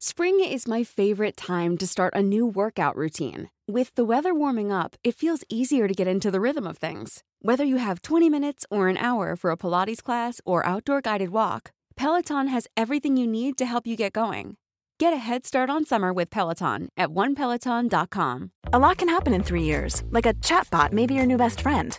Spring is my favorite time to start a new workout routine. With the weather warming up, it feels easier to get into the rhythm of things. Whether you have 20 minutes or an hour for a Pilates class or outdoor guided walk, Peloton has everything you need to help you get going. Get a head start on summer with Peloton at onepeloton.com. A lot can happen in three years, like a chatbot may be your new best friend.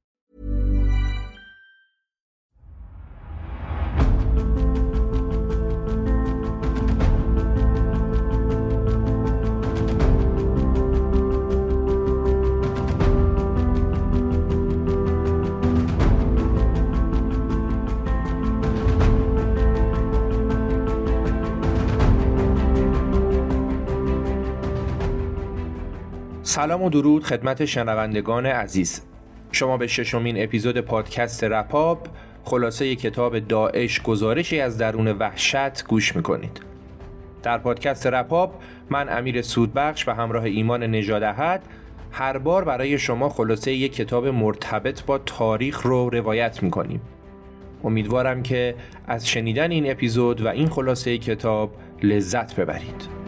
سلام و درود خدمت شنوندگان عزیز. شما به ششمین اپیزود پادکست رپاب خلاصه کتاب داعش گزارشی از درون وحشت گوش می‌کنید. در پادکست رپاب من امیر سودبخش و همراه ایمان نجادهد هر بار برای شما خلاصه یک کتاب مرتبط با تاریخ رو روایت می‌کنیم. امیدوارم که از شنیدن این اپیزود و این خلاصه کتاب لذت ببرید.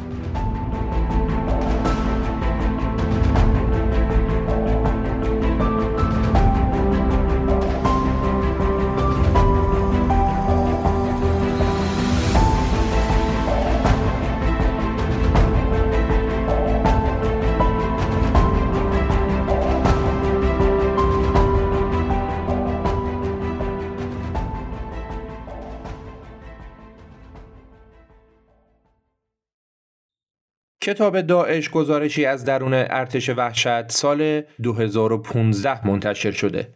کتاب داعش گزارشی از درون ارتش وحشت سال 2015 منتشر شده.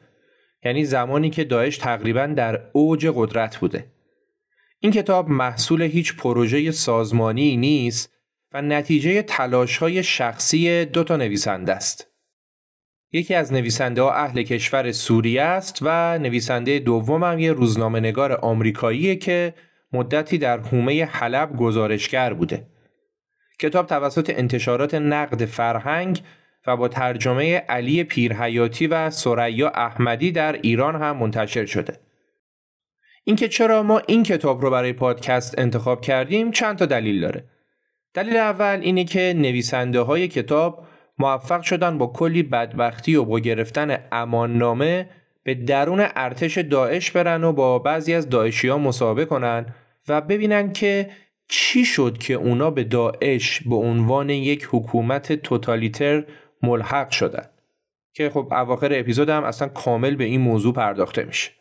یعنی زمانی که داعش تقریبا در اوج قدرت بوده. این کتاب محصول هیچ پروژه سازمانی نیست و نتیجه تلاش های شخصی دو تا نویسنده است. یکی از نویسنده ها اهل کشور سوریه است و نویسنده دوم هم یه روزنامه نگار آمریکاییه که مدتی در حومه حلب گزارشگر بوده. کتاب توسط انتشارات نقد فرهنگ و با ترجمه علی پیرحیاتی و سریا احمدی در ایران هم منتشر شده. اینکه چرا ما این کتاب رو برای پادکست انتخاب کردیم چند تا دلیل داره. دلیل اول اینه که نویسنده های کتاب موفق شدن با کلی بدبختی و با گرفتن اماننامه به درون ارتش داعش برن و با بعضی از داعشی ها مصاحبه کنن و ببینن که چی شد که اونا به داعش به عنوان یک حکومت توتالیتر ملحق شدن؟ که خب اواخر اپیزود هم اصلا کامل به این موضوع پرداخته میشه.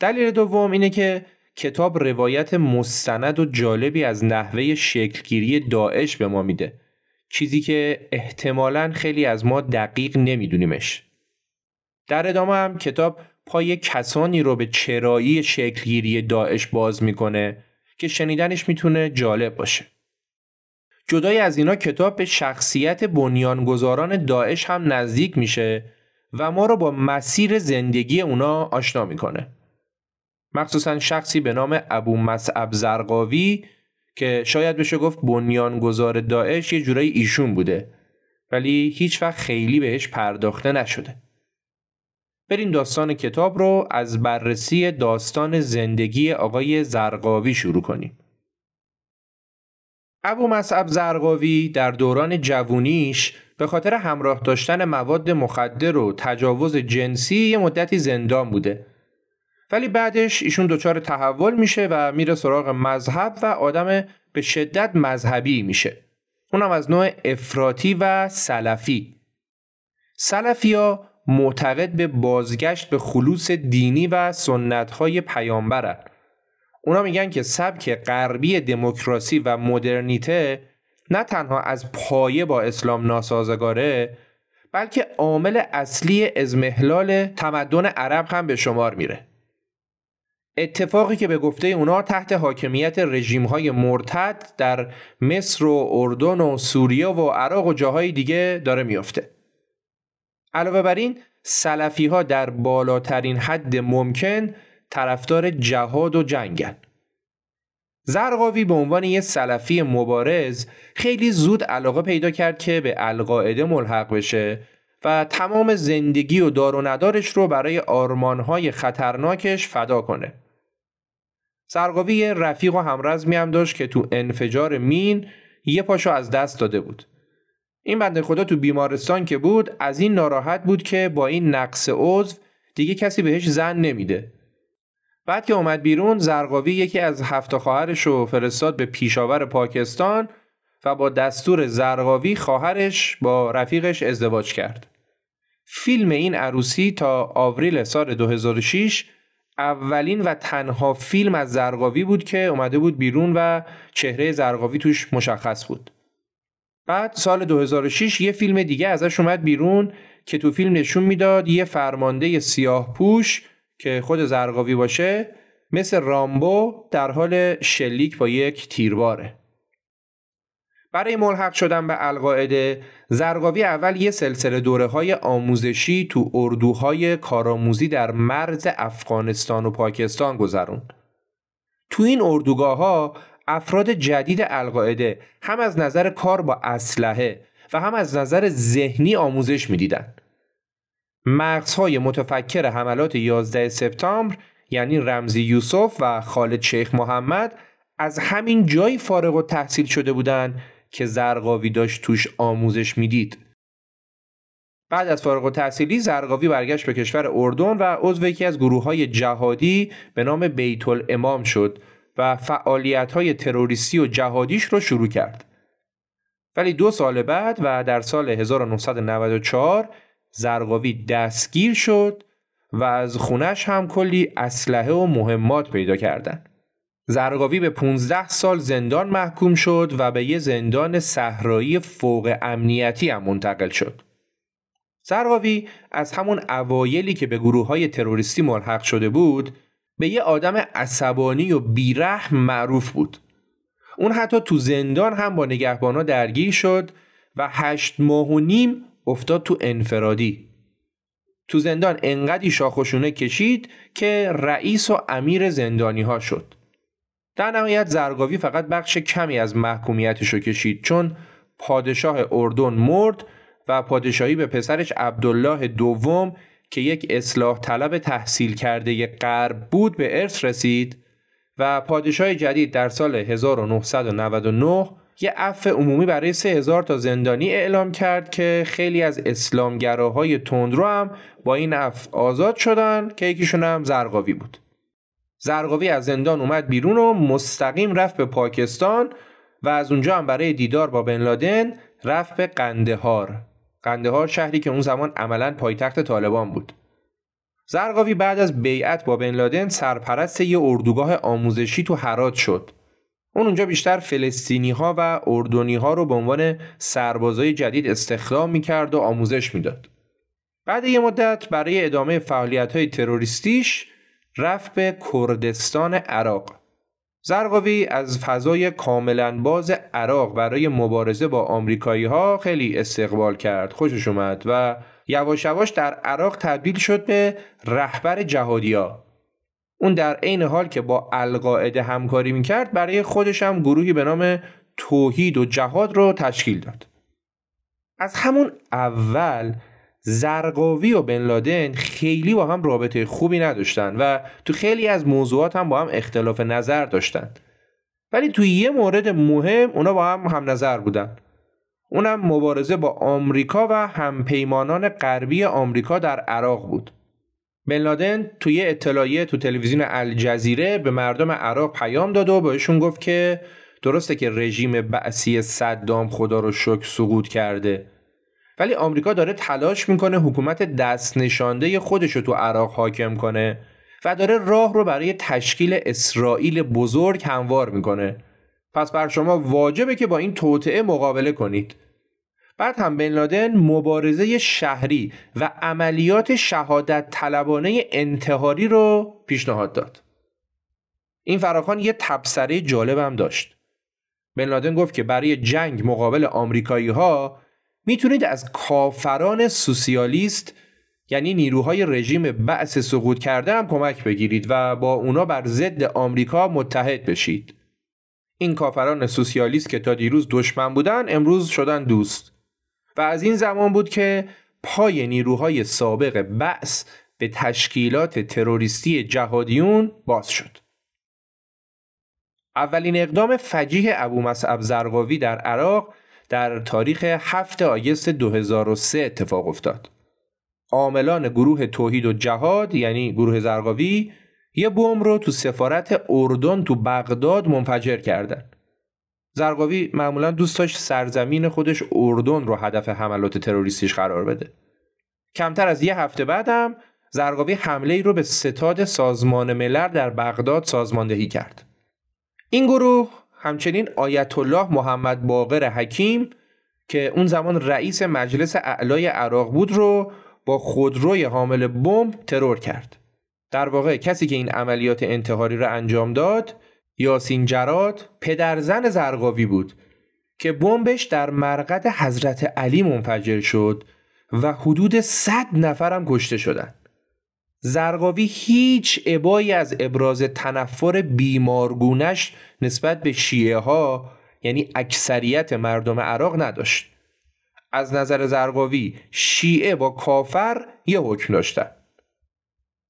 دلیل دوم اینه که کتاب روایت مستند و جالبی از نحوه شکلگیری داعش به ما میده. چیزی که احتمالا خیلی از ما دقیق نمیدونیمش. در ادامه هم کتاب پای کسانی رو به چرایی شکلگیری داعش باز می‌کنه که شنیدنش می‌تونه جالب باشه. جدای از اینا کتاب به شخصیت بنیانگذاران داعش هم نزدیک میشه و ما رو با مسیر زندگی اونا آشنا می‌کنه. مخصوصا شخصی به نام ابو مسعب زرقاوی که شاید بشه گفت بنیانگذار داعش یه جورایی ایشون بوده ولی هیچ وقت خیلی بهش پرداخته نشده. بریم داستان کتاب رو از بررسی داستان زندگی آقای زرقاوی شروع کنیم. ابو مصعب زرقاوی در دوران جوونیش به خاطر همراه داشتن مواد مخدر و تجاوز جنسی یه مدتی زندان بوده. ولی بعدش ایشون دچار تحول میشه و میره سراغ مذهب و آدم به شدت مذهبی میشه. اونم از نوع افراطی و سلفی. سلفیا معتقد به بازگشت به خلوص دینی و سنتهای پیامبرن اونا میگن که سبک غربی دموکراسی و مدرنیته نه تنها از پایه با اسلام ناسازگاره بلکه عامل اصلی ازمهلال تمدن عرب هم به شمار میره. اتفاقی که به گفته اونا تحت حاکمیت رژیم های مرتد در مصر و اردن و سوریه و عراق و جاهای دیگه داره میافته. علاوه بر این سلفی ها در بالاترین حد ممکن طرفدار جهاد و جنگن. زرقاوی به عنوان یک سلفی مبارز خیلی زود علاقه پیدا کرد که به القاعده ملحق بشه و تمام زندگی و دار و ندارش رو برای آرمانهای خطرناکش فدا کنه. زرقاوی رفیق و همرزمی هم داشت که تو انفجار مین یه پاشو از دست داده بود. این بنده خدا تو بیمارستان که بود از این ناراحت بود که با این نقص عضو دیگه کسی بهش زن نمیده بعد که اومد بیرون زرقاوی یکی از هفت خواهرش رو فرستاد به پیشاور پاکستان و با دستور زرقاوی خواهرش با رفیقش ازدواج کرد. فیلم این عروسی تا آوریل سال 2006 اولین و تنها فیلم از زرقاوی بود که اومده بود بیرون و چهره زرقاوی توش مشخص بود. بعد سال 2006 یه فیلم دیگه ازش اومد بیرون که تو فیلم نشون می‌داد یه فرمانده سیاه پوش که خود زرقاوی باشه مثل رامبو در حال شلیک با یک تیرباره برای ملحق شدن به القاعده زرقاوی اول یه سلسله دوره های آموزشی تو اردوهای کارآموزی در مرز افغانستان و پاکستان گذروند. تو این اردوگاه ها افراد جدید القاعده هم از نظر کار با اسلحه و هم از نظر ذهنی آموزش می‌دیدند. مغزهای متفکر حملات 11 سپتامبر یعنی رمزی یوسف و خالد شیخ محمد از همین جایی فارغ و تحصیل شده بودند که زرقاوی داشت توش آموزش می‌دید. بعد از فارغ و تحصیلی زرقاوی برگشت به کشور اردن و عضو یکی از گروه های جهادی به نام بیت الامام شد و فعالیت های تروریستی و جهادیش رو شروع کرد. ولی دو سال بعد و در سال 1994 زرقاوی دستگیر شد و از خونش هم کلی اسلحه و مهمات پیدا کردند. زرقاوی به 15 سال زندان محکوم شد و به یه زندان صحرایی فوق امنیتی هم منتقل شد. زرقاوی از همون اوایلی که به گروه های تروریستی ملحق شده بود به یه آدم عصبانی و بیرحم معروف بود. اون حتی تو زندان هم با نگهبانا درگیر شد و هشت ماه و نیم افتاد تو انفرادی. تو زندان انقدی شاخشونه کشید که رئیس و امیر زندانی ها شد. در نهایت زرگاوی فقط بخش کمی از محکومیتش رو کشید چون پادشاه اردن مرد و پادشاهی به پسرش عبدالله دوم که یک اصلاح طلب تحصیل کرده غرب بود به ارث رسید و پادشاه جدید در سال 1999 یه عفو عمومی برای 3000 تا زندانی اعلام کرد که خیلی از اسلامگراهای تندرو هم با این عفو آزاد شدن که یکیشون هم زرقاوی بود. زرقاوی از زندان اومد بیرون و مستقیم رفت به پاکستان و از اونجا هم برای دیدار با بن لادن رفت به قندهار قندهار شهری که اون زمان عملا پایتخت طالبان بود زرقاوی بعد از بیعت با بن لادن سرپرست یه اردوگاه آموزشی تو هرات شد اون اونجا بیشتر فلسطینی ها و اردنی ها رو به عنوان سربازای جدید استخدام می‌کرد و آموزش می‌داد. بعد یه مدت برای ادامه فعالیت های تروریستیش رفت به کردستان عراق. زرقاوی از فضای کاملا باز عراق برای مبارزه با آمریکایی ها خیلی استقبال کرد. خوشش اومد و یواش یواش در عراق تبدیل شد به رهبر جهادیا. اون در عین حال که با القاعده همکاری می‌کرد برای خودش هم گروهی به نام توحید و جهاد رو تشکیل داد. از همون اول زرقاوی و بن لادن خیلی با هم رابطه خوبی نداشتن و تو خیلی از موضوعات هم با هم اختلاف نظر داشتن. ولی تو یه مورد مهم اونا با هم هم نظر بودن. اونم مبارزه با آمریکا و همپیمانان غربی آمریکا در عراق بود. بن لادن توی اطلاعیه تو تلویزیون الجزیره به مردم عراق پیام داد و بهشون گفت که درسته که رژیم بعثی صدام خدا رو شکر سقوط کرده. ولی آمریکا داره تلاش می‌کنه حکومت دست نشانده خودش رو تو عراق حاکم کنه و داره راه رو برای تشکیل اسرائیل بزرگ هموار می‌کنه. پس بر شما واجبه که با این توطعه مقابله کنید. بعد هم بن لادن مبارزه شهری و عملیات شهادت طلبانه انتحاری رو پیشنهاد داد. این فراخان یه تبصره جالب هم داشت. بن لادن گفت که برای جنگ مقابل آمریکایی ها می‌تونید از کافران سوسیالیست یعنی نیروهای رژیم بعث سقوط کرده هم کمک بگیرید و با اونا بر ضد آمریکا متحد بشید. این کافران سوسیالیست که تا دیروز دشمن بودن امروز شدن دوست. و از این زمان بود که پای نیروهای سابق بعث به تشکیلات تروریستی جهادیون باز شد. اولین اقدام فجیح ابو مصعب زرقاوی در عراق در تاریخ 7 آگست 2003 اتفاق افتاد. عاملان گروه توحید و جهاد یعنی گروه زرقاوی یه بمب رو تو سفارت اردن تو بغداد منفجر کردن. زرقاوی معمولا دوست داشت سرزمین خودش اردن رو هدف حملات تروریستیش قرار بده. کمتر از یه هفته بعدم زرقاوی حمله ای رو به ستاد سازمان ملل در بغداد سازماندهی کرد. این گروه همچنین آیت الله محمد باقر حکیم که اون زمان رئیس مجلس اعلای عراق بود رو با خودروی حامل بمب ترور کرد. در واقع کسی که این عملیات انتحاری را انجام داد یاسین جراد پدرزن زرقاوی بود که بمبش در مرقد حضرت علی منفجر شد و حدود 100 نفرم کشته شدند. زرقاوی هیچ عبایی از ابراز تنفر بیمارگونش نسبت به شیعه ها یعنی اکثریت مردم عراق نداشت. از نظر زرقاوی شیعه با کافر یه حکم داشتن.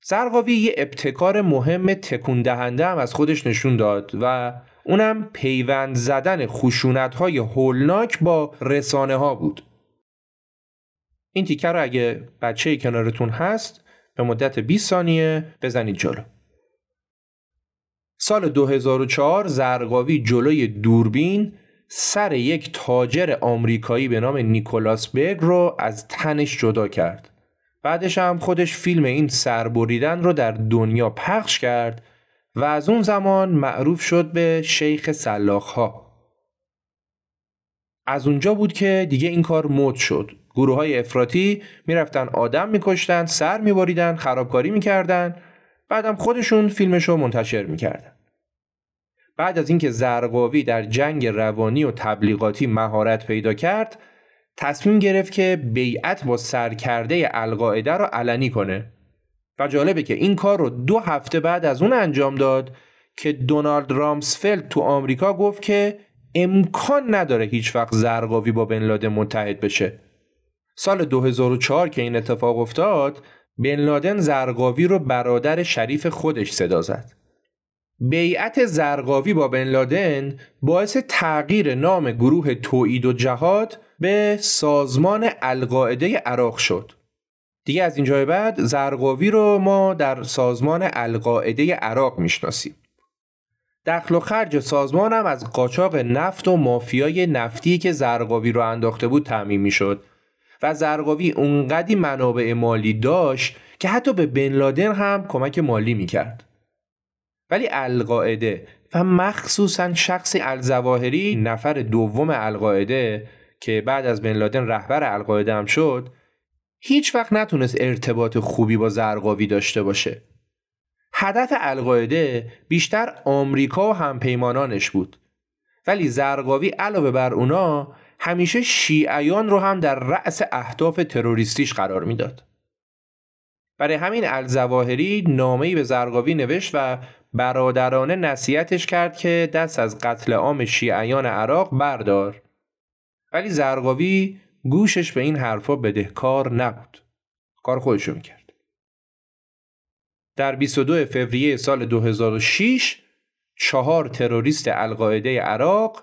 زرقاوی یه ابتکار مهم تکون دهنده هم از خودش نشون داد و اونم پیوند زدن خشونت های هولناک با رسانه ها بود. این تیکه رو اگه بچه کنارتون هست به مدت 20 ثانیه بزنید جلو. سال 2004 زرقاوی جلوی دوربین سر یک تاجر آمریکایی به نام نیکولاس بگ رو از تنش جدا کرد. بعدش هم خودش فیلم این سربریدن رو در دنیا پخش کرد و از اون زمان معروف شد به شیخ سلاخ ها. از اونجا بود که دیگه این کار مد شد. گروه های افراطی می‌رفتن آدم میکشتن، سر میبریدن، خرابکاری می‌کردن بعدم خودشون فیلمش منتشر می‌کردن. بعد از اینکه زرقاوی در جنگ روانی و تبلیغاتی مهارت پیدا کرد تصمیم گرفت که بیعت با سرکرده القاعده رو علنی کنه و جالبه که این کار رو دو هفته بعد از اون انجام داد که دونالد رامسفلد تو آمریکا گفت که امکان نداره هیچ وقت زرقاوی با بن لادن متحد بشه سال 2004 که این اتفاق افتاد بن لادن زرقاوی رو برادر شریف خودش صدا زد بیعت زرقاوی با بن لادن باعث تغییر نام گروه توعید و جهاد به سازمان القاعده عراق شد. دیگه از اینجای بعد زرقاوی رو ما در سازمان القاعده عراق می‌شناسیم. دخل و خرج سازمان از قاچاق نفت و مافیای نفتی که زرقاوی رو انداخته بود تعمین می‌شد و زرقاوی اونقدی منابع مالی داشت که حتی به بن لادن هم کمک مالی می‌کرد. ولی القاعده و مخصوصا شخص الزواهری نفر دوم القاعده که بعد از بن لادن رهبر القاعده هم شد هیچ وقت نتونست ارتباط خوبی با زرقاوی داشته باشه هدف القاعده بیشتر آمریکا و همپیمانانش بود. ولی زرقاوی علاوه بر اونا همیشه شیعیان رو هم در رأس اهداف تروریستیش قرار می‌داد. برای همین الزواهری نامه‌ای به زرقاوی نوشت و برادرانه نصیحتش کرد که دست از قتل عام شیعیان عراق بردار. ولی زرقاوی گوشش به این حرفا بدهکار نبود. کار خودشو می‌کرد. در 22 فوریه سال 2006 چهار تروریست القاعده عراق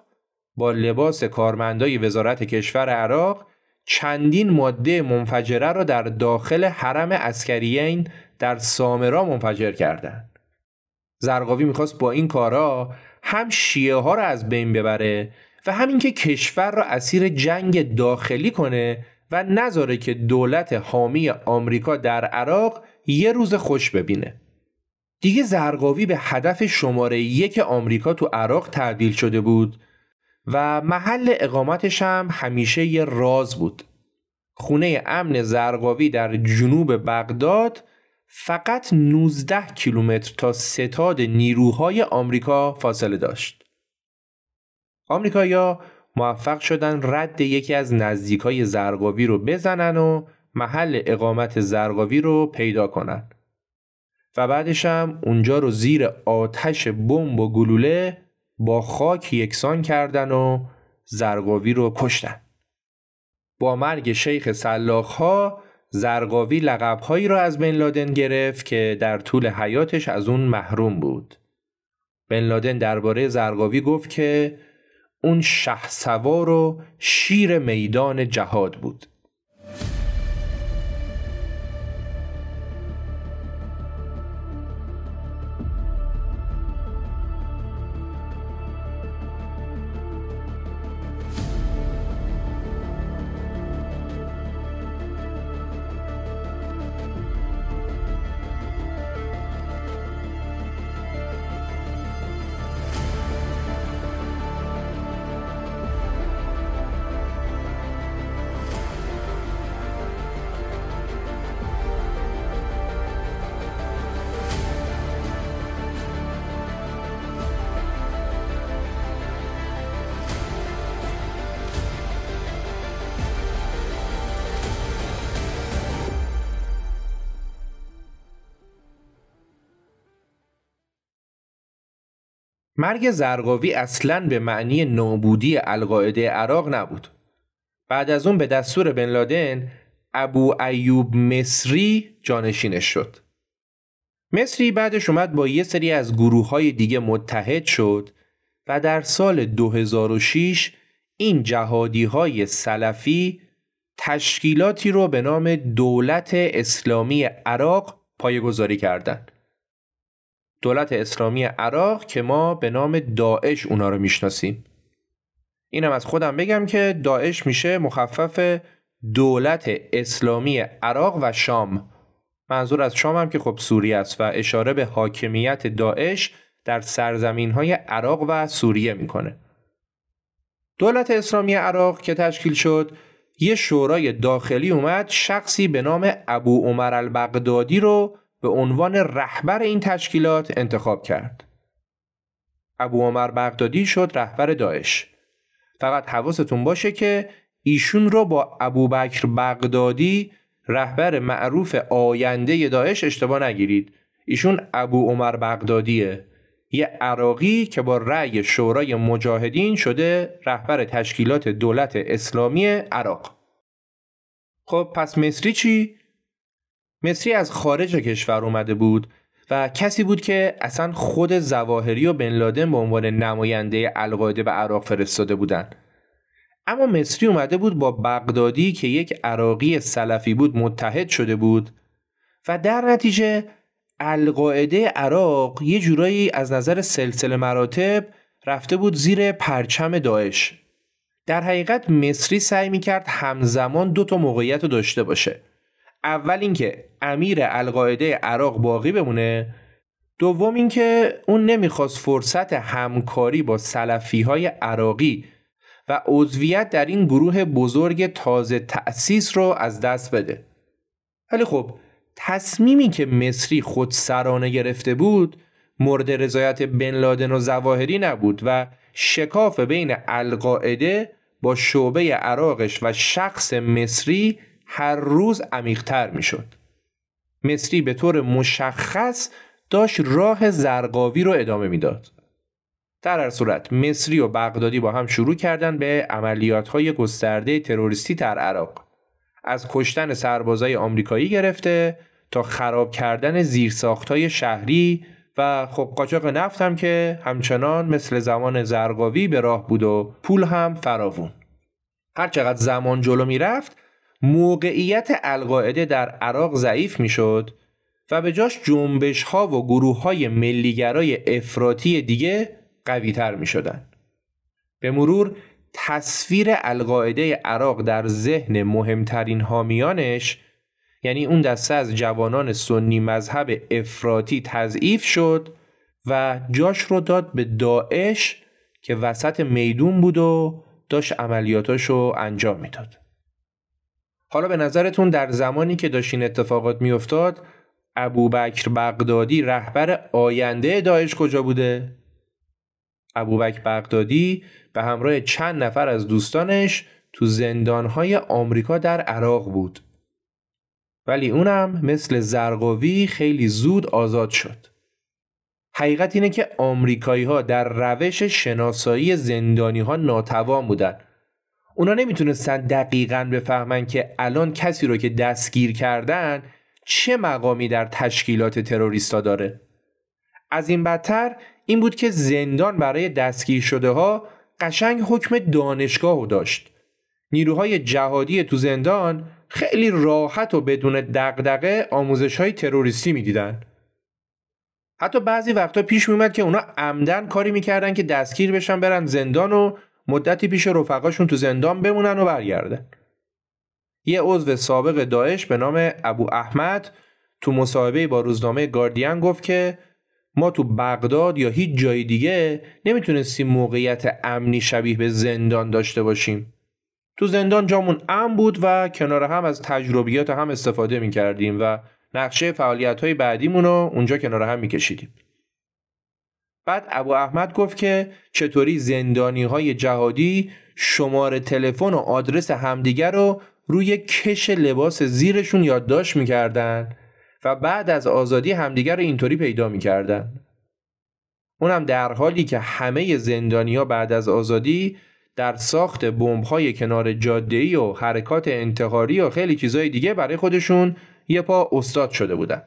با لباس کارمندای وزارت کشور عراق چندین ماده منفجره را در داخل حرم اسکریین در سامرا منفجر کردند. زرقاوی می‌خواست با این کارا هم شیعه ها رو از بین ببره و همین که کشور را اسیر جنگ داخلی کنه و نذاره که دولت حامی آمریکا در عراق یه روز خوش ببینه. دیگه زرقاوی به هدف شماره یک آمریکا تو عراق تبدیل شده بود و محل اقامتش هم همیشه یه راز بود. خونه امن زرقاوی در جنوب بغداد فقط 19 کیلومتر تا ستاد نیروهای آمریکا فاصله داشت. آمریکایا موفق شدن رد یکی از نزدیکای زرقاوی رو بزنن و محل اقامت زرقاوی رو پیدا کنن. و بعدش هم اونجا رو زیر آتش بمب و گلوله با خاک یکسان کردن و زرقاوی رو کشتن. با مرگ شیخ سلاخ ها زرقاوی لقبهایی را از بن لادن گرفت که در طول حیاتش از اون محروم بود. بن لادن درباره زرقاوی گفت که اون شه سوار و شیر میدان جهاد بود. مرگ زرقاوی اصلا به معنی نابودی القاعده عراق نبود. بعد از اون به دستور بن لادن ابو ایوب مصری جانشینش شد. مصری بعدش اومد با یه سری از گروه های دیگه متحد شد و در سال 2006 این جهادی های سلفی تشکیلاتی رو به نام دولت اسلامی عراق پایگذاری کردند. دولت اسلامی عراق که ما به نام داعش اونا رو می‌شناسیم. اینم از خودم بگم که داعش میشه مخفف دولت اسلامی عراق و شام. منظور از شام هم که خب سوریه است و اشاره به حاکمیت داعش در سرزمین های عراق و سوریه می‌کنه. دولت اسلامی عراق که تشکیل شد یه شورای داخلی اومد شخصی به نام ابو عمر البغدادی رو به عنوان رهبر این تشکیلات انتخاب کرد. ابو عمر بغدادی شد رهبر داعش. فقط حواستون باشه که ایشون رو با ابو بکر بغدادی رهبر معروف آینده داعش اشتباه نگیرید. ایشون ابو عمر بغدادیه. یه عراقی که با رأی شورای مجاهدین شده رهبر تشکیلات دولت اسلامی عراق. خب پس مصری چی؟ مصری از خارج کشور اومده بود و کسی بود که اصلا خود زواهری و بن لادن به عنوان نماینده القاعده به عراق فرستاده بودن. اما مصری اومده بود با بغدادی که یک عراقی سلفی بود متحد شده بود و در نتیجه القاعده عراق یه جورایی از نظر سلسله مراتب رفته بود زیر پرچم داعش. در حقیقت مصری سعی می‌کرد همزمان دو تا موقعیت رو داشته باشه. اول اینکه امیر القاعده عراق باقی بمونه. دوم اینکه اون نمی‌خواست فرصت همکاری با سلفی های عراقی و عضویت در این گروه بزرگ تازه تأسیس رو از دست بده. ولی خب تصمیمی که مصری خود سرانه گرفته بود مورد رضایت بن لادن و زواهری نبود و شکاف بین القاعده با شعبه عراقش و شخص مصری هر روز عمیقتر می‌شد. مصری به طور مشخص داشت راه زرقاوی رو ادامه می‌داد. در هر صورت مصری و بغدادی با هم شروع کردن به عملیات های گسترده تروریستی در عراق. از کشتن سربازای آمریکایی گرفته تا خراب کردن زیرساختهای شهری و خب قاچاق نفت هم که همچنان مثل زمان زرقاوی به راه بود و پول هم فراوون. هر چقدر زمان جلو می‌رفت موقعیت القاعده در عراق ضعیف می‌شد و به جاش جنبش ها و گروه های ملیگرای افراطی دیگه قوی تر می شدن. به مرور تصویر القاعده عراق در ذهن مهمترین حامیانش یعنی اون دسته از جوانان سنی مذهب افراطی تضعیف شد و جاش رو داد به داعش که وسط میدون بود و داشت عملیاتاشو انجام می‌داد. حالا به نظرتون در زمانی که داشت این اتفاقات میافتاد ابوبکر بغدادی رهبر آینده داعش کجا بوده؟ ابوبکر بغدادی به همراه چند نفر از دوستانش تو زندانهای آمریکا در عراق بود. ولی اونم مثل زرقاوی خیلی زود آزاد شد. حقیقت اینه که آمریکایی ها در روش شناسایی زندانی ها ناتوان بودن. اونا نمی‌تونستن دقیقا بفهمن که الان کسی رو که دستگیر کردن چه مقامی در تشکیلات تروریستا داره. از این بدتر این بود که زندان برای دستگیر شده ها قشنگ حکم دانشگاه داشت. نیروهای جهادی تو زندان خیلی راحت و بدون دقدقه آموزش های تروریستی می‌دیدن. حتی بعضی وقتا پیش میومد که اونا عمدن کاری می‌کردن که دستگیر بشن برن زندان و مدتی پیش رفقاشون تو زندان بمونن و برگردن. یه عضو سابق داعش به نام ابو احمد تو مصاحبه با روزنامه گاردین گفت که ما تو بغداد یا هیچ جای دیگه نمی‌تونستیم موقعیت امنی شبیه به زندان داشته باشیم. تو زندان جامون امن بود و کنار هم از تجربیات هم استفاده می‌کردیم و نقشه فعالیت های بعدیمون رو اونجا کنار هم میکشیدیم. بعد ابو احمد گفت که چطوری زندانی های جهادی شماره تلفن و آدرس همدیگر رو روی کش لباس زیرشون یادداشت می‌کردن و بعد از آزادی همدیگر رو اینطوری پیدا می‌کردن. اونم در حالی که همه زندانیا بعد از آزادی در ساخت های کنار جاده‌ای و حرکات انتحاری و خیلی چیزای دیگه برای خودشون یه پا استاد شده بودن.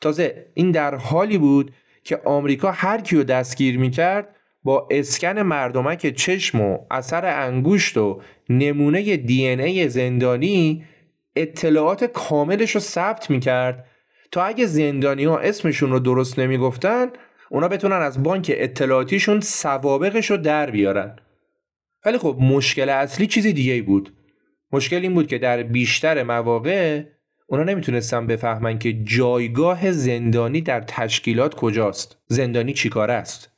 تازه این در حالی بود که آمریکا هر کیو دستگیر می‌کرد با اسکن مردمک چشم و اثر انگشت و نمونه دی ای زندانی اطلاعات کاملش رو ثبت می‌کرد. تا اگه زندانی ها اسمشون رو درست نمی‌گفتن اونا بتونن از بانک اطلاعاتیشون سوابقش رو در بیارن. ولی خب مشکل اصلی چیزی دیگه بود. مشکل این بود که در بیشتر مواقع اونا نمی‌تونستن بفهمن که جایگاه زندانی در تشکیلات کجاست. زندانی چیکاره است؟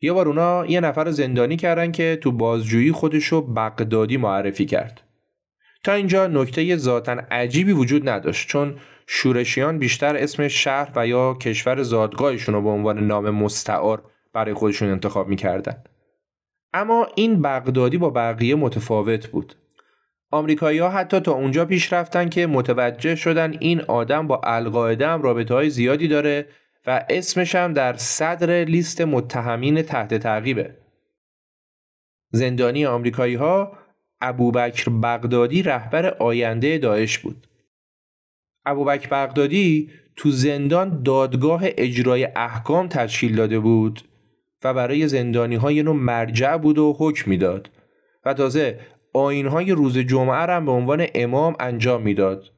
یه بار اونا یه نفر زندانی کردن که تو بازجویی خودشو بغدادی معرفی کرد. تا اینجا نکته ذاتا عجیبی وجود نداشت چون شورشیان بیشتر اسم شهر و یا کشور زادگاهشون رو به عنوان نام مستعار برای خودشون انتخاب می‌کردن. اما این بغدادی با بقیه متفاوت بود. آمریکایی ها حتی تا اونجا پیش رفتن که متوجه شدن این آدم با القاعده هم رابطه های زیادی داره و اسمش هم در صدر لیست متهمین تحت تعقیبه. زندانی آمریکایی ها ابوبکر بغدادی رهبر آینده داعش بود. ابوبکر بغدادی تو زندان دادگاه اجرای احکام تشکیل داده بود و برای زندانی های نوع مرجع بود و حکم می‌داد و تازه آینهای روز جمعه هم به عنوان امام انجام می‌داد.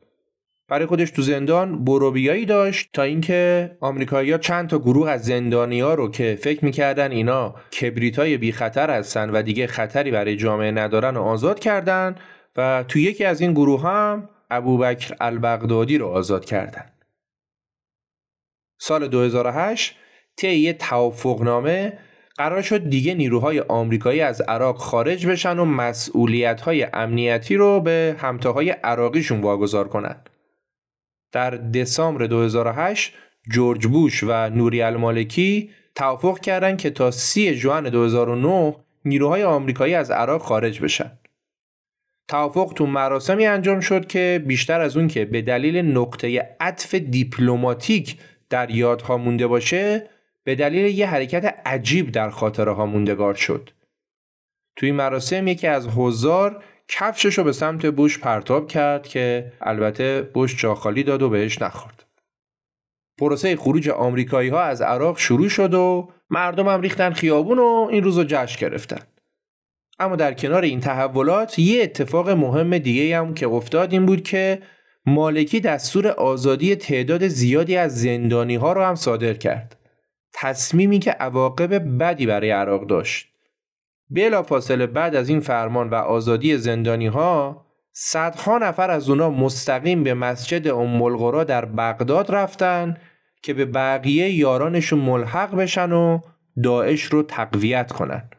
برای خودش تو زندان بروبیایی داشت تا اینکه آمریکایی‌ها چند تا گروه از زندانیا رو که فکر می‌کردن اینا کبریتای بی خطر هستن و دیگه خطری برای جامعه ندارن و آزاد کردن و تو یکی از این گروه هم ابوبکر البغدادی رو آزاد کردن. سال 2008 طی توافقنامه قرار شد دیگه نیروهای آمریکایی از عراق خارج بشن و مسئولیت‌های امنیتی رو به همتاهای عراقیشون واگذار کنند. در دسامبر 2008 جورج بوش و نوری المالکی توافق کردند که تا 30 ژوئن 2009 نیروهای آمریکایی از عراق خارج بشن. توافق تو مراسمی انجام شد که بیشتر از اون که به دلیل نقطه عطف دیپلماتیک در یادها مونده باشه به دلیل یه حرکت عجیب در خاطره ها موندگار شد. توی مراسم یکی از هزار کفشش رو به سمت بوش پرتاب کرد که البته بوش جاخالی داد و بهش نخورد. پروسه خروج آمریکایی ها از عراق شروع شد و مردم هم ریختن خیابون و این روز رو جشن گرفتن. اما در کنار این تحولات یه اتفاق مهم دیگه هم که افتاد این بود که مالکی دستور آزادی تعداد زیادی از زندانی ها رو هم صادر کرد. تصمیمی که عواقب بدی برای عراق داشت. بلا فاصله بعد از این فرمان و آزادی زندانی ها صدها نفر از اونا مستقیم به مسجد ام در بغداد رفتن که به بقیه یارانشون ملحق بشن و داعش رو تقویت کنن.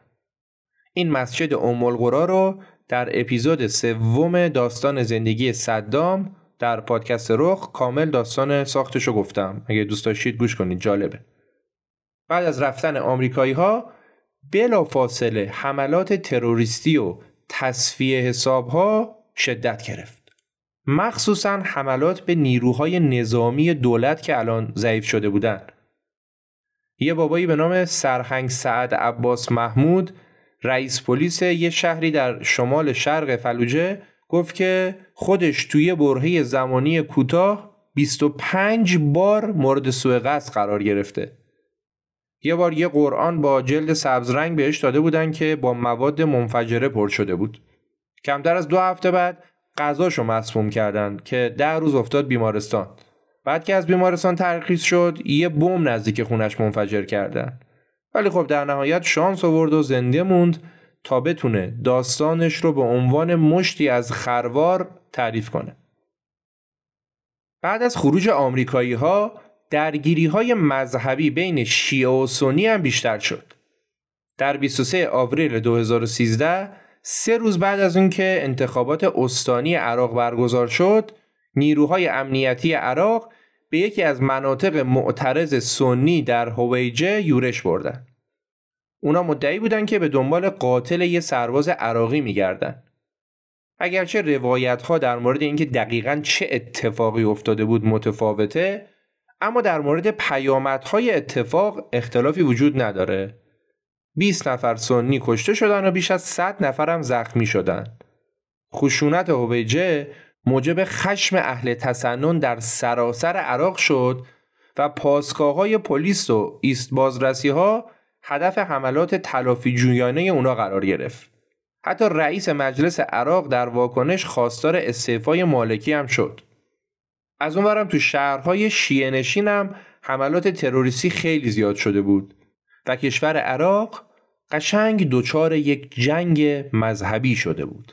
این مسجد ام رو در اپیزود سوم داستان زندگی صدام در پادکست رخ کامل داستان ساختش رو گفتم اگه دوست داشتید گوش کنید جالبه بعد از رفتن آمریکایی ها بلا فاصله حملات تروریستی و تصفیه حساب ها شدت گرفت مخصوصا حملات به نیروهای نظامی دولت که الان ضعیف شده بودند. یه بابایی به نام سرهنگ سعد عباس محمود رئیس پلیس یه شهری در شمال شرق فلوجه گفت که خودش توی برهه زمانی کوتاه 25 بار مورد سوء قصد قرار گرفته. یه بار یه قرآن با جلد سبز رنگ بهش داده بودن که با مواد منفجره پر شده بود. کمتر از دو هفته بعد غذاشو مسموم کردن که ده روز افتاد بیمارستان. بعد که از بیمارستان ترخیص شد یه بم نزدیک خونش منفجر کردن. ولی خب در نهایت شانس آورد و زنده موند تا بتونه داستانش رو به عنوان مشتی از خروار تعریف کنه. بعد از خروج آمریکایی ها درگیری های مذهبی بین شیعه و سنی هم بیشتر شد. در 23 آوریل 2013 سه روز بعد از که انتخابات استانی عراق برگزار شد نیروهای امنیتی عراق به یکی از مناطق معترض سنی در هویجه یورش بردن. اونا مدعی بودن که به دنبال قاتل یه سرباز عراقی میگردن. اگرچه روایت ها در مورد اینکه دقیقا چه اتفاقی افتاده بود متفاوته اما در مورد پیامدهای اتفاق اختلافی وجود نداره 20 نفر سنی کشته شدن و بیش از 100 نفر هم زخمی شدن خشونت هویجه موجب خشم اهل تسنن در سراسر عراق شد و پاسگاه های پلیس و ایست بازرسی ها هدف حملات تلافی جویانه اونا قرار گرفت. حتی رئیس مجلس عراق در واکنش خواستار استعفای مالکی هم شد. از اونورم تو شهرهای شیعه نشین هم حملات تروریستی خیلی زیاد شده بود و کشور عراق قشنگ دچار یک جنگ مذهبی شده بود.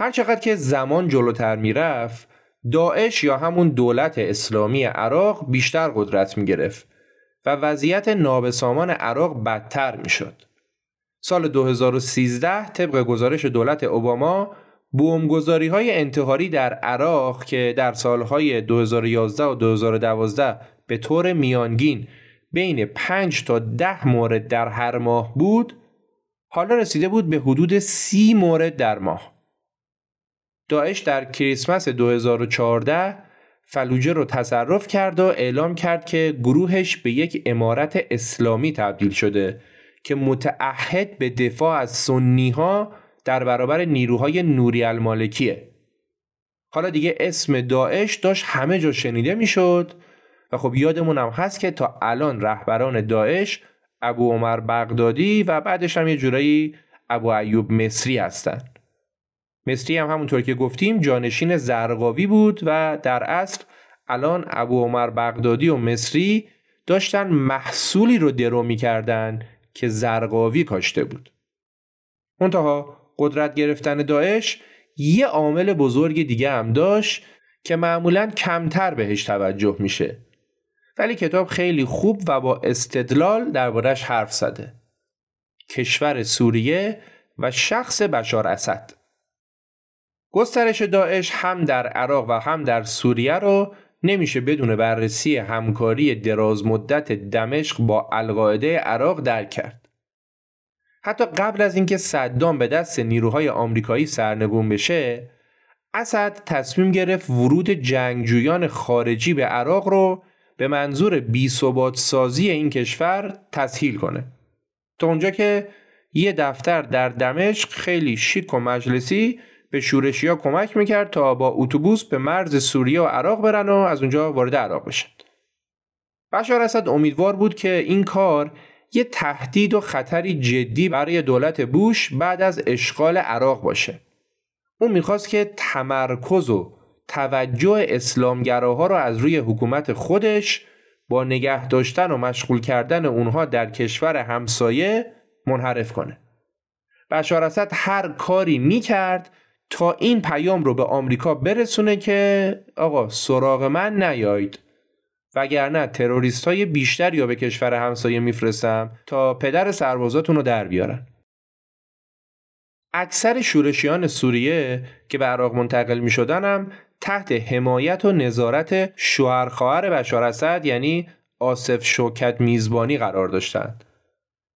هر چقدر که زمان جلوتر می‌رفت داعش یا همون دولت اسلامی عراق بیشتر قدرت می گرفت و وضعیت نابسامان عراق بدتر می شد. سال 2013 طبق گزارش دولت اوباما بومگذاری های انتحاری در عراق که در سالهای 2011 و 2012 به طور میانگین بین 5 تا 10 مورد در هر ماه بود حالا رسیده بود به حدود 30 مورد در ماه داعش در کریسمس 2014 فلوجه رو تصرف کرد و اعلام کرد که گروهش به یک امارت اسلامی تبدیل شده که متعهد به دفاع از سنی ها در برابر نیروهای نوری المالکیه. حالا دیگه اسم داعش داشت همه جا شنیده می‌شد و خب یادمون هم هست که تا الان رهبران داعش ابو عمر بغدادی و بعدش هم یه جورایی ابو ایوب مصری هستن. مصری هم همونطور که گفتیم جانشین زرقاوی بود و در اصل الان ابو عمر بغدادی و مصری داشتن محصولی رو درو می‌کردن که زرقاوی کاشته بود. منتها قدرت گرفتن داعش یه عامل بزرگ دیگه هم داشت که معمولا کمتر بهش توجه میشه. ولی کتاب خیلی خوب و با استدلال دربارش حرف زده. کشور سوریه و شخص بشار اسد. گسترش داعش هم در عراق و هم در سوریه رو نمیشه بدون بررسی همکاری دراز مدت دمشق با القاعده عراق درک کرد. حتی قبل از اینکه صدام به دست نیروهای آمریکایی سرنگون بشه، اسد تصمیم گرفت ورود جنگجویان خارجی به عراق رو به منظور بی سازی این کشور تسهیل کنه. تا اونجا که یه دفتر در دمشق خیلی شیک و مجلسی به ها کمک می‌کرد تا با اتوبوس به مرز سوریه و عراق برن و از اونجا وارد عراق بشن. بشار اسد امیدوار بود که این کار یه تهدید و خطری جدی برای دولت بوش بعد از اشغال عراق باشه. اون می‌خواست که تمرکز و توجه اسلامگراها رو از روی حکومت خودش با نگه داشتن و مشغول کردن اونها در کشور همسایه منحرف کنه. بشار اسد هر کاری می‌کرد تا این پیام رو به آمریکا برسونه که آقا سراغ من نیایید. وگرنه تروریست های بیشتری یا به کشور همسایه میفرستم تا پدر سربازاتون رو در بیارن. اکثر شورشیان سوریه که به عراق منتقل می شدن تحت حمایت و نظارت شوهر خواهر بشار اسد یعنی آصف شوکت میزبانی قرار داشتند.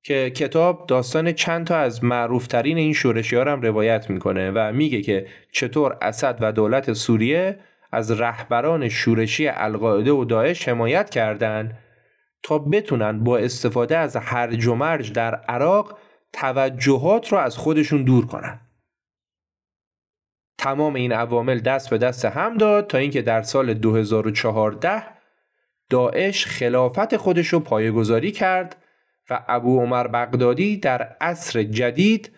که کتاب داستان چند تا از معروفترین این شورشی هم روایت می‌کنه و میگه که چطور اسد و دولت سوریه از رهبران شورشی القاعده و داعش حمایت کردند تا بتونن با استفاده از هرج و مرج در عراق توجهات رو از خودشون دور کنن. تمام این عوامل دست به دست هم داد تا اینکه در سال 2014 داعش خلافت خودش رو پایگذاری کرد و ابو عمر بغدادی در عصر جدید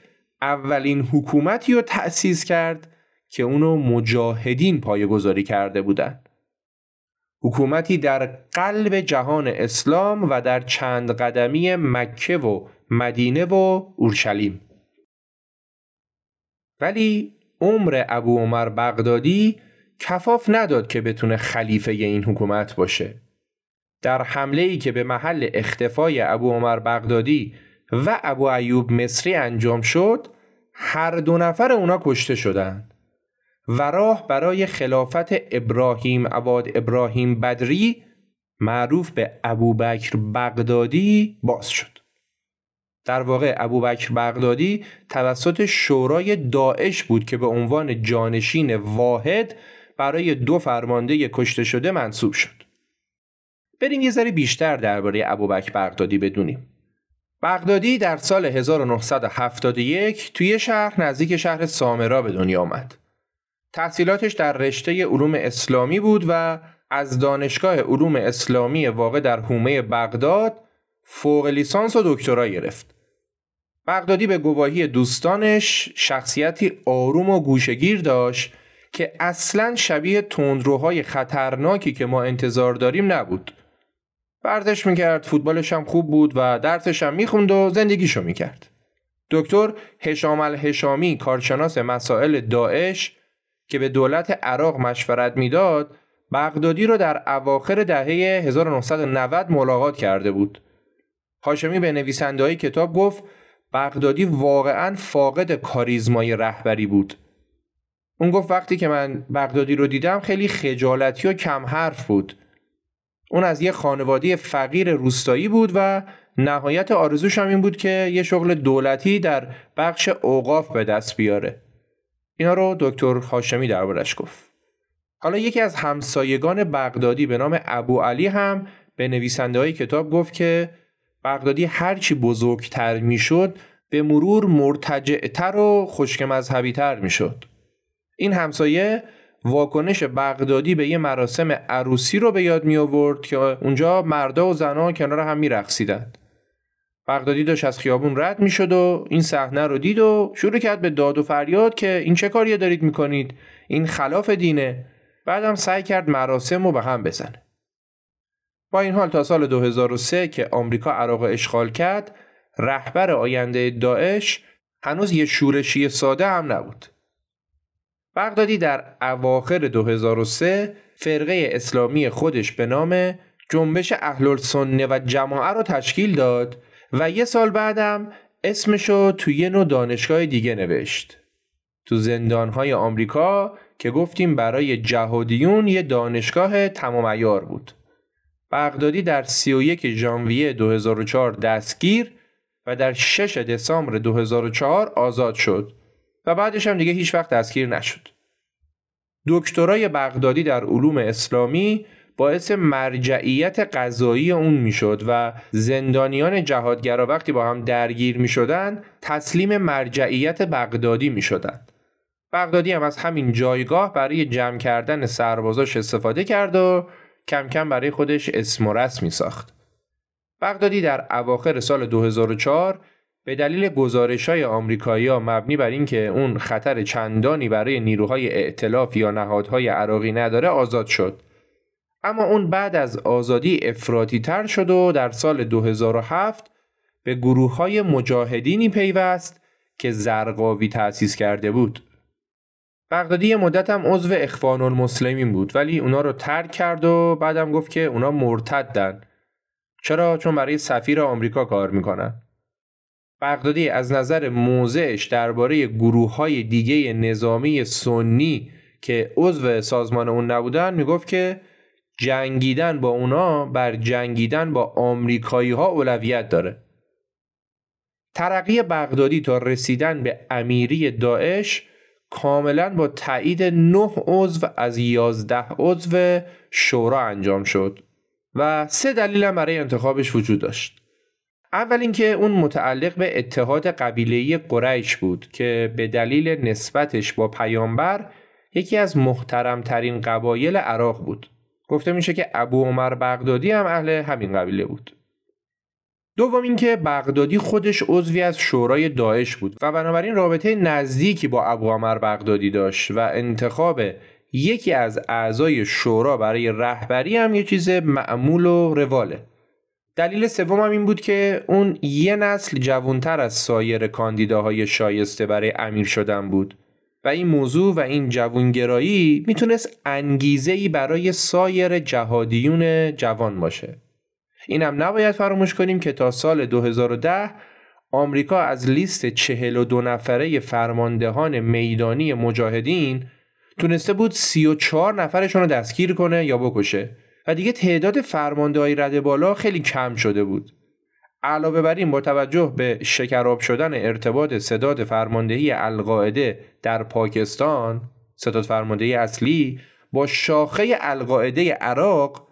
اولین حکومتی رو تأسیس کرد که اونو مجاهدین پایگذاری کرده بودند. حکومتی در قلب جهان اسلام و در چند قدمی مکه و مدینه و اورشلیم. ولی عمر ابو عمر بغدادی کفاف نداد که بتونه خلیفه این حکومت باشه. در حمله ای که به محل اختفای ابو عمر بغدادی و ابو ایوب مصری انجام شد هر دو نفر اونا کشته شدند و راه برای خلافت ابراهیم عواد ابراهیم بدری معروف به ابو بکر بغدادی باز شد. در واقع ابو بکر بغدادی توسط شورای داعش بود که به عنوان جانشین واحد برای دو فرمانده کشته شده منصوب شد. بریم یه ذره بیشتر درباره ابوبکر بغدادی بدونیم. بغدادی در سال 1971 توی شهر نزدیک شهر سامرا به دنیا آمد. تحصیلاتش در رشته علوم اسلامی بود و از دانشگاه علوم اسلامی واقع در حومه بغداد فوق لیسانس و دکترا گرفت. بغدادی به گواهی دوستانش شخصیتی آروم و گوشگیر داشت که اصلا شبیه تندروهای خطرناکی که ما انتظار داریم نبود. ورزش می‌کرد فوتبالش هم خوب بود و درسش هم می‌خوند و زندگیشو می‌کرد. دکتر هشام الهشامی کارشناس مسائل داعش که به دولت عراق مشورت می‌داد بغدادی رو در اواخر دهه 1990 ملاقات کرده بود. هاشمی به نویسنده کتاب گفت بغدادی واقعا فاقد کاریزمای رهبری بود. اون گفت وقتی که من بغدادی رو دیدم خیلی خجالتی و کم حرف بود. اون از یه خانواده فقیر روستایی بود و نهایت آرزوش هم این بود که یه شغل دولتی در بخش اوقاف به دست بیاره اینا رو دکتر هاشمی دربارش گفت حالا یکی از همسایگان بغدادی به نام ابو علی هم به نویسنده های کتاب گفت که بغدادی هرچی بزرگتر می‌شد به مرور مرتجعتر و خشک مذهبی تر می‌شد. این همسایه واکنش بغدادی به یه مراسم عروسی رو به یاد می آورد که اونجا مردا و زنها کنار هم می رقصیدند. بغدادی داشت از خیابون رد می شد و این صحنه رو دید و شروع کرد به داد و فریاد که این چه کاریه دارید می کنید؟ این خلاف دینه. بعدم سعی کرد مراسم رو به هم بزنه. با این حال تا سال 2003 که آمریکا عراق اشغال کرد رهبر آینده داعش هنوز یه شورشی ساده هم نبود. بغدادی در اواخر 2003 فرقه اسلامی خودش به نام جنبش اهل سنه و جماعه رو تشکیل داد و یه سال بعدم اسمشو توی یه نوع دانشگاه دیگه نوشت. تو زندانهای آمریکا که گفتیم برای جهادیون یه دانشگاه تمام بود. بغدادی در 31 ژانویه 2004 دستگیر و در 6 دسامبر 2004 آزاد شد و بعدش هم دیگه هیچ وقت دستگیر نشد. دکترای بغدادی در علوم اسلامی باعث مرجعیت قضایی اون می‌شد و زندانیان جهادگرا وقتی با هم درگیر می شدن تسلیم مرجعیت بغدادی می شدن. بغدادی هم از همین جایگاه برای جمع کردن سربازاش استفاده کرد و کم کم برای خودش اسم و رسمی ساخت. بغدادی در اواخر سال 2004 به دلیل گزارش های آمریکایی مبنی بر اینکه اون خطر چندانی برای نیروهای ائتلاف یا نهادهای عراقی نداره آزاد شد. اما اون بعد از آزادی افراطی تر شد و در سال 2007 به گروه های مجاهدینی پیوست که زرقاوی تأسیس کرده بود. بغدادی یه مدت هم عضو اخوان المسلمین بود ولی اونا رو ترک کرد و بعدم گفت که اونا مرتدن. چرا؟ چون برای سفیر آمریکا کار می‌کنن. بغدادی از نظر موضعش درباره گروه های دیگه نظامی سنی که عضو سازمان اون نبودن می‌گفت که جنگیدن با اونا بر جنگیدن با آمریکایی ها اولویت داره. ترقی بغدادی تا رسیدن به امیری داعش کاملا با تایید نه عضو از یازده عضو شورا انجام شد و سه دلیل برای انتخابش وجود داشت. اول اینکه اون متعلق به اتحاد قبیله‌ای قریش بود که به دلیل نسبتش با پیامبر یکی از محترمترین قبایل عراق بود. گفته میشه که ابو عمر بغدادی هم اهل همین قبیله بود. دوم اینکه بغدادی خودش عضوی از شورای داعش بود و بنابراین رابطه نزدیکی با ابو عمر بغدادی داشت و انتخاب یکی از اعضای شورا برای رهبری هم یه چیز معمول و رواله. دلیل سوم هم این بود که اون یه نسل جوانتر از سایر کاندیداهای شایسته برای امیر شدن بود و این موضوع و این جوانگرایی می‌تونست انگیزه ای برای سایر جهادیون جوان باشه. اینم نباید فراموش کنیم که تا سال 2010 آمریکا از لیست 42 نفره فرماندهان میدانی مجاهدین تونسته بود 34 نفرشون رو دستگیر کنه یا بکشه و دیگه تعداد فرمانده های رده بالا خیلی کم شده بود. علاوه بر این با توجه به شکراب شدن ارتباط صداد فرماندهی القاعده در پاکستان صداد فرماندهی اصلی با شاخه القاعده عراق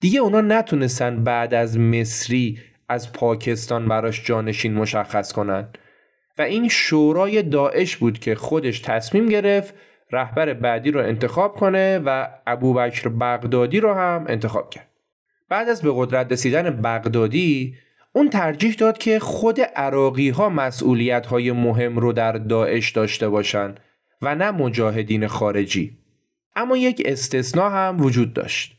دیگه اونا نتونستن بعد از مصری از پاکستان براش جانشین مشخص کنن و این شورای داعش بود که خودش تصمیم گرفت رهبر بعدی رو انتخاب کنه و ابوبکر بغدادی رو هم انتخاب کرد. بعد از به قدرت رسیدن بغدادی اون ترجیح داد که خود عراقی ها مسئولیت های مهم رو در داعش داشته باشن و نه مجاهدین خارجی. اما یک استثنا هم وجود داشت.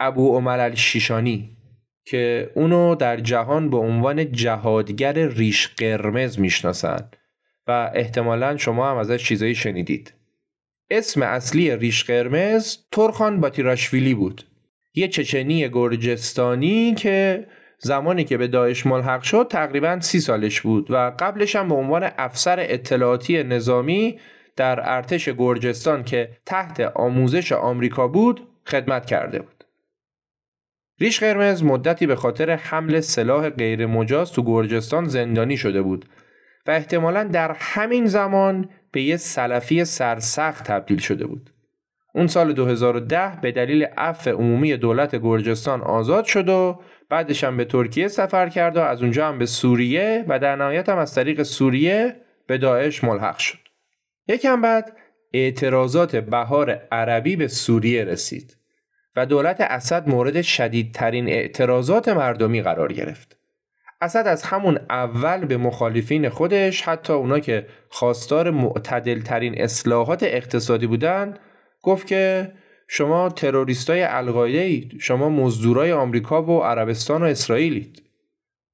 ابو عمر الشیشانی که اونو در جهان به عنوان جهادگر ریش قرمز می‌شناسند و احتمالا شما هم ازش چیزایی شنیدید. اسم اصلی ریش قرمز ترخان باتیراشویلی بود یه چچنی گرجستانی که زمانی که به داعش ملحق شد تقریبا سی سالش بود و قبلش هم به عنوان افسر اطلاعاتی نظامی در ارتش گرجستان که تحت آموزش آمریکا بود خدمت کرده بود. ریش قرمز مدتی به خاطر حمل سلاح غیر مجاز تو گرجستان زندانی شده بود و احتمالا در همین زمان به یه سلفی سرسخت تبدیل شده بود. اون سال 2010 به دلیل عفو عمومی دولت گرجستان آزاد شد و بعدش هم به ترکیه سفر کرد و از اونجا هم به سوریه و در نهایت هم از طریق سوریه به داعش ملحق شد. یکم بعد اعتراضات بهار عربی به سوریه رسید و دولت اسد مورد شدیدترین اعتراضات مردمی قرار گرفت. اسد از همون اول به مخالفین خودش حتی اونا که خواستار معتدل ترین اصلاحات اقتصادی بودن گفت که شما تروریستای القاعده اید شما مزدورای آمریکا و عربستان و اسرائیلید.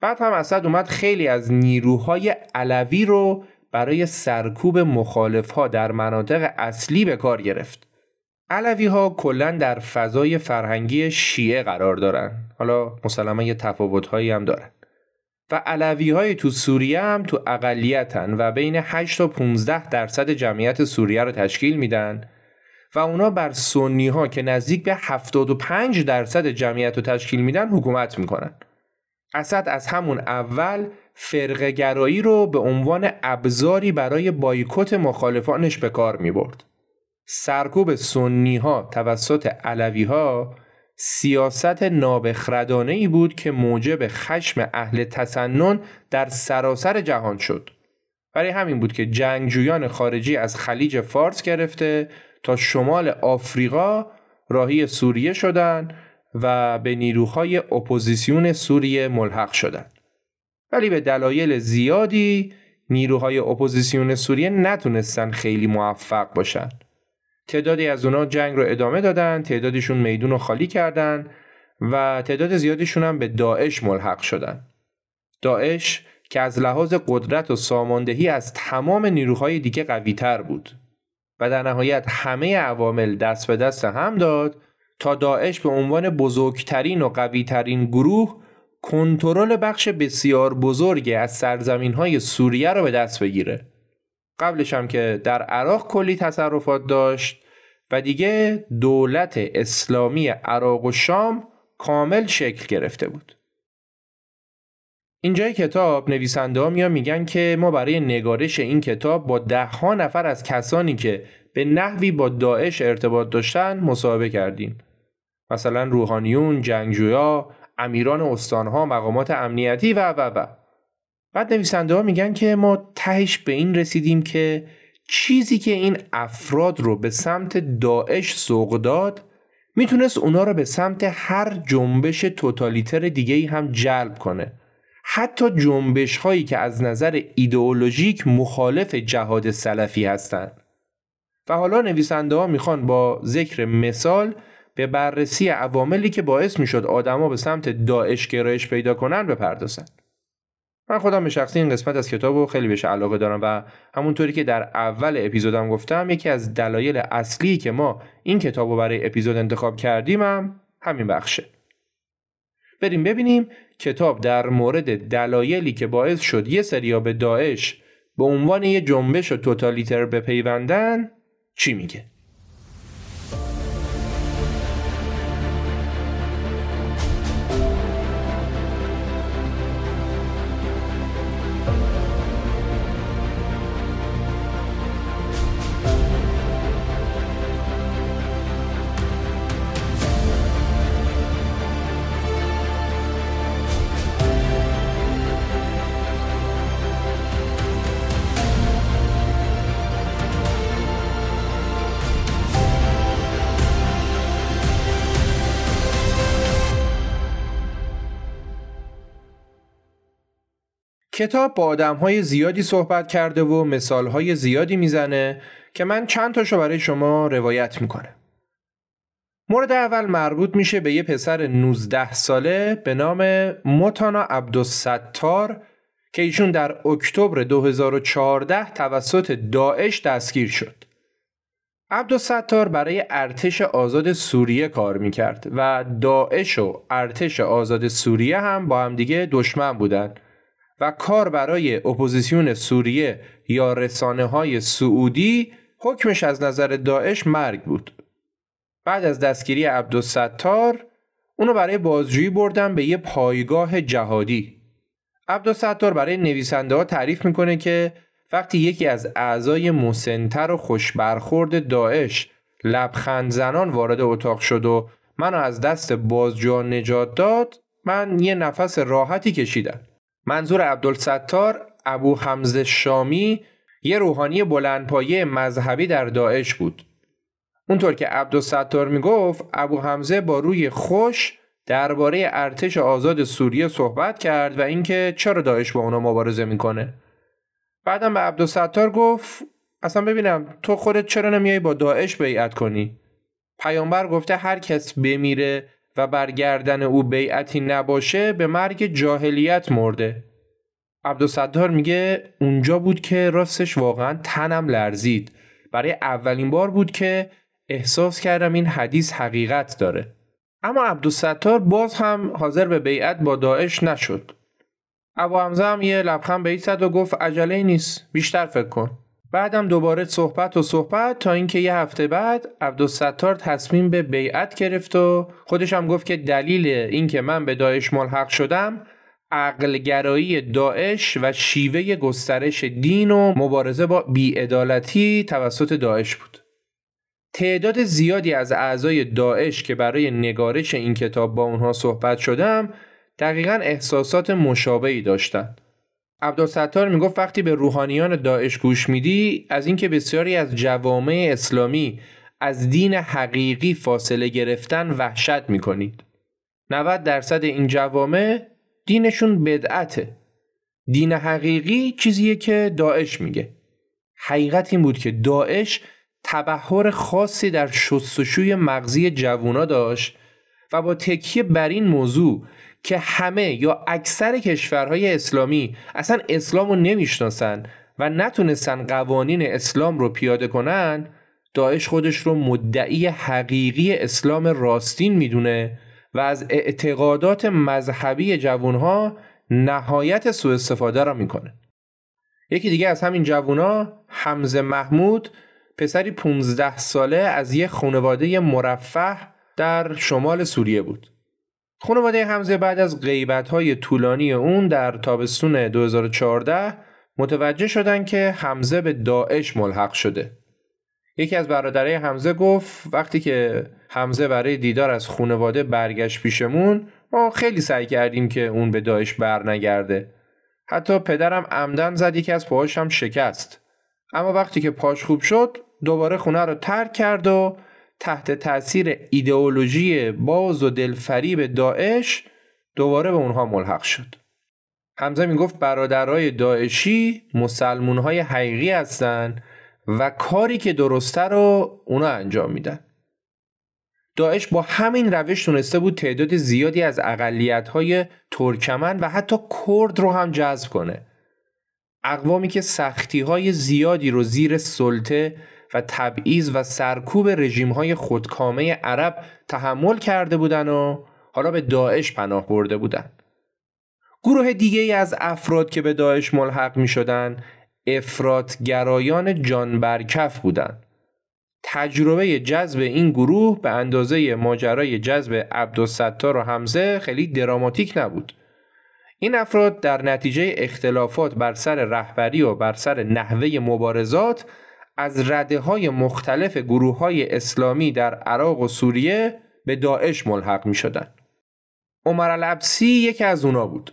بعد هم اسد اومد خیلی از نیروهای علوی رو برای سرکوب مخالف ها در مناطق اصلی به کار گرفت. علوی ها کلا در فضای فرهنگی شیعه قرار دارن. حالا مسلما یه تفاوت هایی هم دارن علوی های تو سوریه هم تو اقلیتن و بین 8 تا 15 درصد جمعیت سوریه رو تشکیل میدن و اونا بر سنی ها که نزدیک به 75 درصد جمعیت رو تشکیل میدن حکومت می‌کنن اسد از همون اول فرقه گرایی رو به عنوان ابزاری برای بایکوت مخالفانش به کار می برد. سرکوب سنی ها توسط علوی ها سیاست نابخردانه ای بود که موجب خشم اهل تسنن در سراسر جهان شد. برای همین بود که جنگجویان خارجی از خلیج فارس گرفته تا شمال آفریقا راهی سوریه شدند و به نیروهای اپوزیسیون سوریه ملحق شدند. ولی به دلایل زیادی نیروهای اپوزیسیون سوریه نتونستن خیلی موفق باشن. تعدادی از اونا جنگ رو ادامه دادن، تعدادیشون میدون رو خالی کردن و تعداد زیادیشون هم به داعش ملحق شدن. داعش که از لحاظ قدرت و ساماندهی از تمام نیروهای دیگه قوی تر بود و در نهایت همه عوامل دست به دست هم داد تا داعش به عنوان بزرگترین و قویترین گروه کنترل بخش بسیار بزرگی از سرزمین های سوریه را به دست بگیره قبلش هم که در عراق کلی تصرفات داشت و دیگه دولت اسلامی عراق و شام کامل شکل گرفته بود. اینجای کتاب نویسنده ها میگن که ما برای نگارش این کتاب با ده ها نفر از کسانی که به نحوی با داعش ارتباط داشتن مصاحبه کردیم. مثلا روحانیون، جنگجویا، امیران استانها، مقامات امنیتی و و و. بعد نویسنده ها میگن که ما تهش به این رسیدیم که چیزی که این افراد رو به سمت داعش سوق داد می‌تونست اونا رو به سمت هر جنبش توتالیتر دیگه هم جلب کنه. حتی جنبش هایی که از نظر ایدئولوژیک مخالف جهاد سلفی هستند. و حالا نویسنده ها می‌خوان با ذکر مثال به بررسی عواملی که باعث می‌شد آدما به سمت داعش گرایش پیدا کنن بپردازن. من خودم به شخصی این قسمت از کتاب رو خیلی بهش علاقه دارم و همونطوری که در اول اپیزودم گفتم یکی از دلایل اصلی که ما این کتاب رو برای اپیزود انتخاب کردیم هم همین بخشه. بریم ببینیم کتاب در مورد دلایلی که باعث شد یه سریا به داعش به عنوان یه جنبش و توتالیتر بپیوندن چی میگه. کتاب با آدم های زیادی صحبت کرده و مثال های زیادی می‌زنه که من چند تاشو برای شما روایت می‌کنه. مورد اول مربوط میشه به یه پسر 19 ساله به نام موتانا عبدالستار که ایشون در اکتبر 2014 توسط داعش دستگیر شد. عبدالستار برای ارتش آزاد سوریه کار می‌کرد و داعش و ارتش آزاد سوریه هم با همدیگه دشمن بودند و کار برای اپوزیسیون سوریه یا رسانه های سعودی حکمش از نظر داعش مرگ بود. بعد از دستگیری عبدالستار اونو برای بازجویی بردن به یه پایگاه جهادی. عبدالستار برای نویسنده ها تعریف می‌کنه که وقتی یکی از اعضای مسنتر و خوشبرخورد داعش لبخند زنان وارد اتاق شد و منو از دست بازجوها نجات داد من یه نفس راحتی کشیدم. منظور عبدالستار ابو حمزه شامی یه روحانی بلندپایه مذهبی در داعش بود. اونطور که عبدالستار می‌گفت ابو حمزه با روی خوش درباره ارتش آزاد سوریه صحبت کرد و اینکه چرا داعش با اونا مبارزه می‌کنه. بعدم به عبدالستار گفت اصلا ببینم تو خودت چرا نمیای با داعش بیعت کنی؟ پیامبر گفته هر کس بمیره و برگردن او بیعتی نباشه به مرگ جاهلیت مرده. عبدالستار میگه اونجا بود که راستش واقعا تنم لرزید. برای اولین بار بود که احساس کردم این حدیث حقیقت داره. اما عبدالستار باز هم حاضر به بیعت با داعش نشد. ابو حمزه هم یه لبخند به زد و گفت عجله نیست بیشتر فکر کن. بعدم دوباره صحبت و صحبت تا اینکه یه هفته بعد عبدالستار تصمیم به بیعت گرفت و خودش هم گفت که دلیل اینکه من به داعش ملحق شدم عقلگرایی داعش و شیوه گسترش دین و مبارزه با بیعدالتی توسط داعش بود. تعداد زیادی از اعضای داعش که برای نگارش این کتاب با اونها صحبت شدم دقیقا احساسات مشابهی داشتند. عبدالستار می‌گفت وقتی به روحانیان داعش گوش میدی از اینکه بسیاری از جوامع اسلامی از دین حقیقی فاصله گرفتن وحشت می‌کنید. 90 درصد این جوامع دینشون بدعته. دین حقیقی چیزیه که داعش میگه. حقیقت این بود که داعش تبهر خاصی در شستشوی مغزی جوونا داشت و با تکیه بر این موضوع که همه یا اکثر کشورهای اسلامی اصلا اسلام رو نمی‌شناسن و نتونستن قوانین اسلام رو پیاده کنن داعش خودش رو مدعی حقیقی اسلام راستین می‌دونه و از اعتقادات مذهبی جوانها نهایت سوء استفاده را می‌کنه. یکی دیگه از همین جوونا حمزه محمود پسری 15 ساله از یه خانواده مرفه در شمال سوریه بود. خانواده حمزه بعد از غیبت های طولانی اون در تابستون 2014 متوجه شدن که حمزه به داعش ملحق شده. یکی از برادرای حمزه گفت وقتی که حمزه برای دیدار از خانواده برگشت پیشمون ما خیلی سعی کردیم که اون به داعش بر نگرده. حتی پدرم عمدن زد یکی از پاهاش هم شکست. اما وقتی که پاش خوب شد دوباره خونه رو ترک کرد و تحت تاثیر ایدئولوژی باز و دلفریب داعش دوباره به اونها ملحق شد. حمزه می‌گفت برادرای داعشی مسلمونهای حقیقی هستند و کاری که درسته رو اونا انجام میدن. داعش با همین روش تونسته بود تعداد زیادی از اقلیت‌های ترکمن و حتی کرد رو هم جذب کنه. اقوامی که سختی‌های زیادی رو زیر سلطه و تبعیض و سرکوب های خودکامه عرب تحمل کرده بودند و حالا به داعش پناه برده بودند. گروه دیگه ای از افراد که به داعش ملحق می شدن جان برکف بودند. تجربه جذب این گروه به اندازه ماجرای جذب عبدالستار و حمزه خیلی دراماتیک نبود. این افراد در نتیجه اختلافات بر سر رهبری و بر سر نحوه مبارزات از رده های مختلف گروه های اسلامی در عراق و سوریه به داعش ملحق می شدن. عمر العبسی یکی از اونا بود.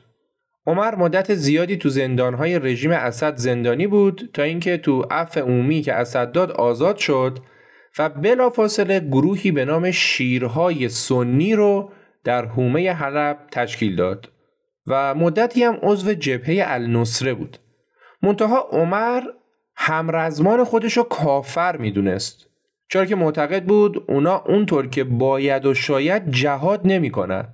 عمر مدت زیادی تو زندانهای رژیم اسد زندانی بود تا اینکه تو عفو عمومی که اسد داد آزاد شد و بلافاصله گروهی به نام شیرهای سنی رو در حومه حلب تشکیل داد و مدتی هم عضو جبهه النصره بود. منتها عمر همرزمان خودش رو کافر می‌دونست چرا که معتقد بود اونا اونطور که باید و شاید جهاد نمی‌کنن.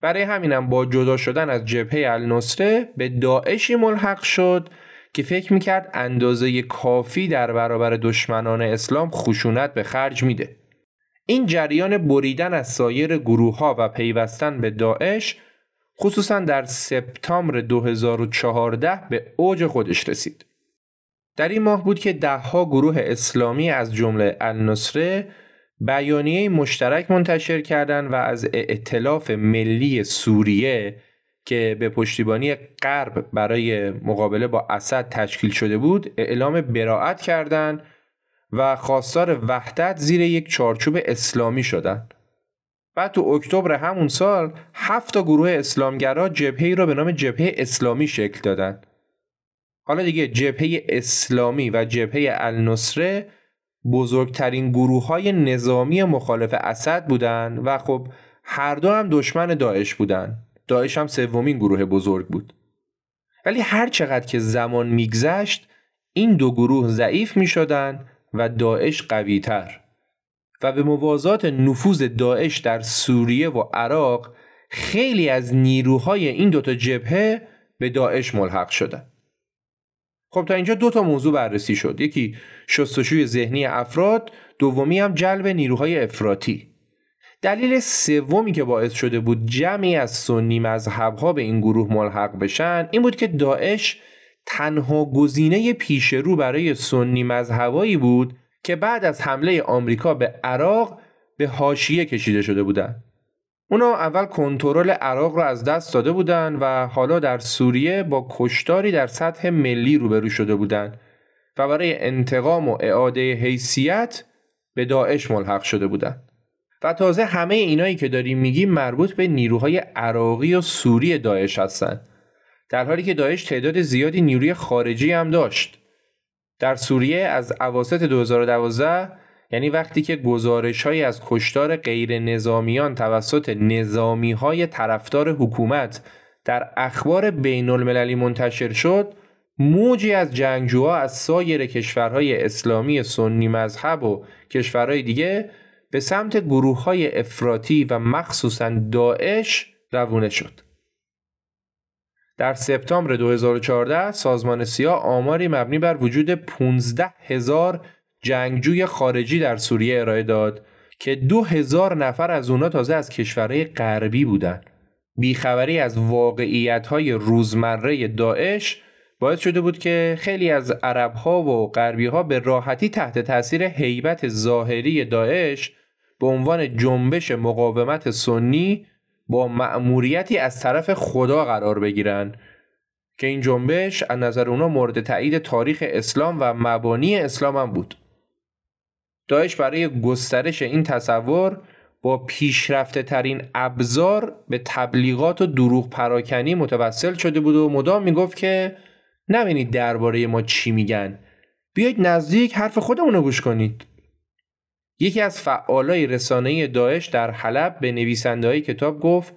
برای همینم با جدا شدن از جبهه النصره به داعشی ملحق شد که فکر می‌کرد اندازه کافی در برابر دشمنان اسلام خشونت به خرج میده. این جریان بریدن از سایر گروه ها و پیوستن به داعش خصوصا در سپتامبر 2014 به اوج خودش رسید. در این ماه بود که دهها گروه اسلامی از جمله النصره بیانیه مشترک منتشر کردند و از ائتلاف ملی سوریه که به پشتیبانی غرب برای مقابله با اسد تشکیل شده بود اعلام براعت کردند و خواستار وحدت زیر یک چارچوب اسلامی شدند. بعد تو اکتبر همون سال هفت گروه اسلامگرا جبهه را به نام جبهه اسلامی شکل دادند. حالا دیگه جبهه اسلامی و جبهه النصره بزرگترین گروه های نظامی مخالف اسد بودند و خب هر دو هم دشمن داعش بودند. داعش هم سومین گروه بزرگ بود. ولی هر چقدر که زمان میگذشت این دو گروه ضعیف می شدن و داعش قوی تر و به موازات نفوذ داعش در سوریه و عراق خیلی از نیروهای این دوتا جبهه به داعش ملحق شدند. خب تا اینجا دو تا موضوع بررسی شد یکی شستشوی ذهنی افراد دومی هم جلب نیروهای افراطی دلیل سومی که باعث شده بود جمعی از سنی مذهبها به این گروه ملحق بشن این بود که داعش تنها گزینه پیش رو برای سنی مذهبایی بود که بعد از حمله آمریکا به عراق به حاشیه کشیده شده بودند. اونا اول کنترل عراق را از دست داده بودند و حالا در سوریه با کشتاری در سطح ملی روبرو شده بودند و برای انتقام و اعاده حیثیت به داعش ملحق شده بودند. و تازه همه اینایی که داریم میگیم مربوط به نیروهای عراقی و سوری داعش هستند. در حالی که داعش تعداد زیادی نیروی خارجی هم داشت. در سوریه از اواسط 2012 یعنی وقتی که گزارش های از کشتار غیر نظامیان توسط نظامی های طرفدار حکومت در اخبار بین المللی منتشر شد موجی از جنگجوها از سایر کشورهای اسلامی سنی مذهب و کشورهای دیگه به سمت گروه های افراطی و مخصوصا داعش روونه شد. در سپتامبر 2014 سازمان سیاه آماری مبنی بر وجود 15 هزار جنگجوی خارجی در سوریه ارائه داد که دو هزار نفر از اونا تازه از کشورهای غربی بودن. بیخبری از واقعیت های روزمره داعش باعث شده بود که خیلی از عرب ها و غربی ها به راحتی تحت تاثیر حیبت ظاهری داعش به عنوان جنبش مقاومت سنی با مأموریتی از طرف خدا قرار بگیرن که این جنبش از نظر اونا مورد تایید تاریخ اسلام و مبانی اسلام هم بود. داعش برای گسترش این تصور با پیشرفته ترین ابزار به تبلیغات و دروغ پراکنی متوسل شده بود و مدام می‌گفت که نبینید درباره ما چی میگن. بیایید نزدیک حرف خودمون رو گوش کنید. یکی از فعالای رسانه داعش در حلب به نویسنده های کتاب گفت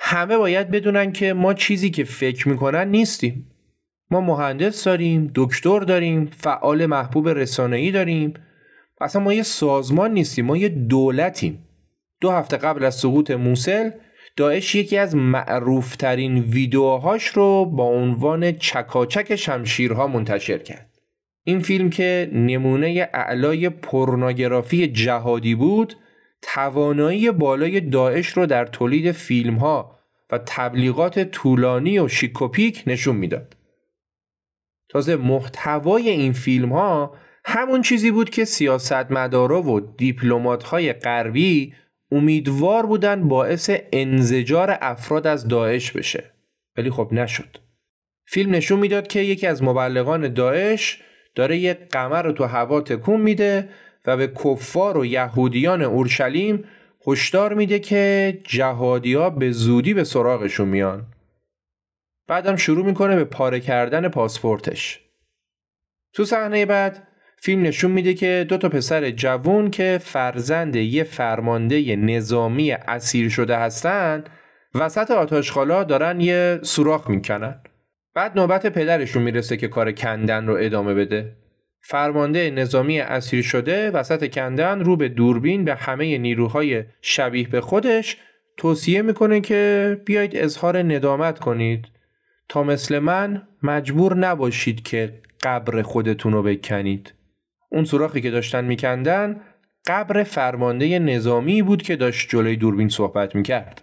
همه باید بدونن که ما چیزی که فکر می‌کنن نیستیم. ما مهندس داریم دکتر داریم فعال محبوب رسانه‌ای داریم. اصلا ما یه سازمان نیستیم ما یه دولتیم دو هفته قبل از سقوط موسل داعش یکی از معروفترین ویدیوهاش رو با عنوان چکاچک شمشیرها منتشر کرد این فیلم که نمونه اعلای پورنوگرافی جهادی بود توانایی بالای داعش رو در تولید فیلم ها و تبلیغات طولانی و شیکوپیک نشون می‌داد. تازه محتوای این فیلم ها همون چیزی بود که سیاستمدارا و دیپلمات های غربی امیدوار بودن باعث انزجار افراد از داعش بشه. ولی خب نشد. فیلم نشون می‌داد که یکی از مبلغان داعش داره یه قمر رو تو هوا تکون میده و به کفار و یهودیان اورشلیم هشدار میده که جهادیا به زودی به سراغشون میان. بعدم شروع می‌کنه به پاره کردن پاسپورتش. تو صحنه بعد فیلم نشون میده که دو تا پسر جوون که فرزند یه فرمانده نظامی اسیر شده هستن وسط آتاشخالا دارن یه سوراخ می‌کنن. بعد نوبت پدرشون می‌رسه که کار کندن رو ادامه بده. فرمانده نظامی اسیر شده وسط کندن رو به دوربین به همه نیروهای شبیه به خودش توصیه می‌کنه که بیایید اظهار ندامت کنید. تا مثل من مجبور نباشید که قبر خودتون رو بکنید. اون سوراخی که داشتن میکندن قبر فرمانده نظامی بود که داشت جلوی دوربین صحبت می‌کرد.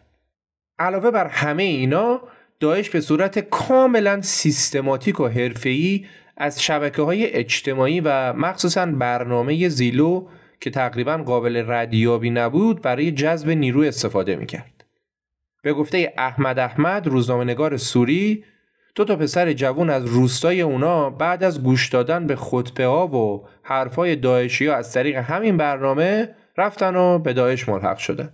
علاوه بر همه اینا داعش به صورت کاملا سیستماتیک و حرفه‌ای از شبکه های اجتماعی و مخصوصا برنامه زیلو که تقریبا قابل ردیابی نبود برای جذب نیرو استفاده می‌کرد. به گفته احمد احمد روزنامه‌نگار سوری دو تا پسر جوون از روستای اونا بعد از گوش دادن به خطبه ها و حرفای داعشی ها از طریق همین برنامه رفتن و به داعش ملحق شدن.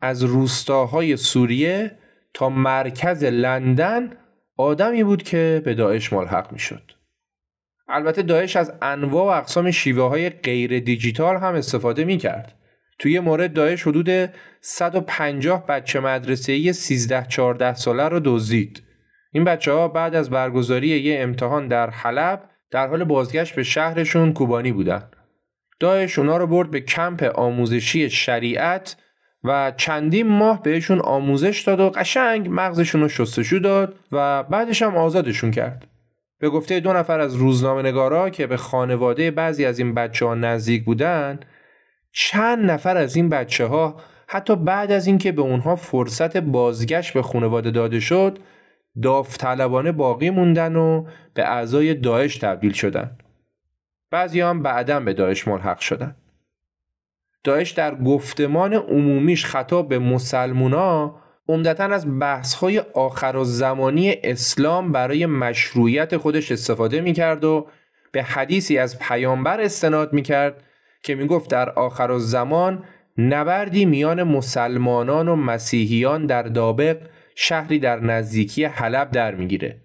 از روستاهای سوریه تا مرکز لندن آدمی بود که به داعش ملحق می شد. البته داعش از انواع و اقسام شیوه های غیر دیجیتال هم استفاده می کرد. توی مورد داعش حدود 150 بچه مدرسه 13-14 ساله رو دزدید. این بچه ها بعد از برگزاری یه امتحان در حلب در حال بازگشت به شهرشون کوبانی بودن. داعش اونا رو برد به کمپ آموزشی شریعت و چندین ماه بهشون آموزش داد و قشنگ مغزشون رو شستشو داد و بعدش هم آزادشون کرد. به گفته دو نفر از روزنامه نگارا که به خانواده بعضی از این بچه ها نزدیک بودن چند نفر از این بچه ها حتی بعد از اینکه به اونها فرصت بازگشت به خانواده داده شد داوطلبانه باقی موندن و به اعضای داعش تبدیل شدن. بعضی هم بعدا به داعش ملحق شدن. داعش در گفتمان عمومیش خطاب به مسلمونا عمدتا از بحث‌های آخر و زمانی اسلام برای مشروعیت خودش استفاده می‌کرد و به حدیثی از پیامبر استناد می‌کرد که می‌گفت در آخر و زمان نبردی میان مسلمانان و مسیحیان در دابق شهری در نزدیکی حلب در می‌گیره.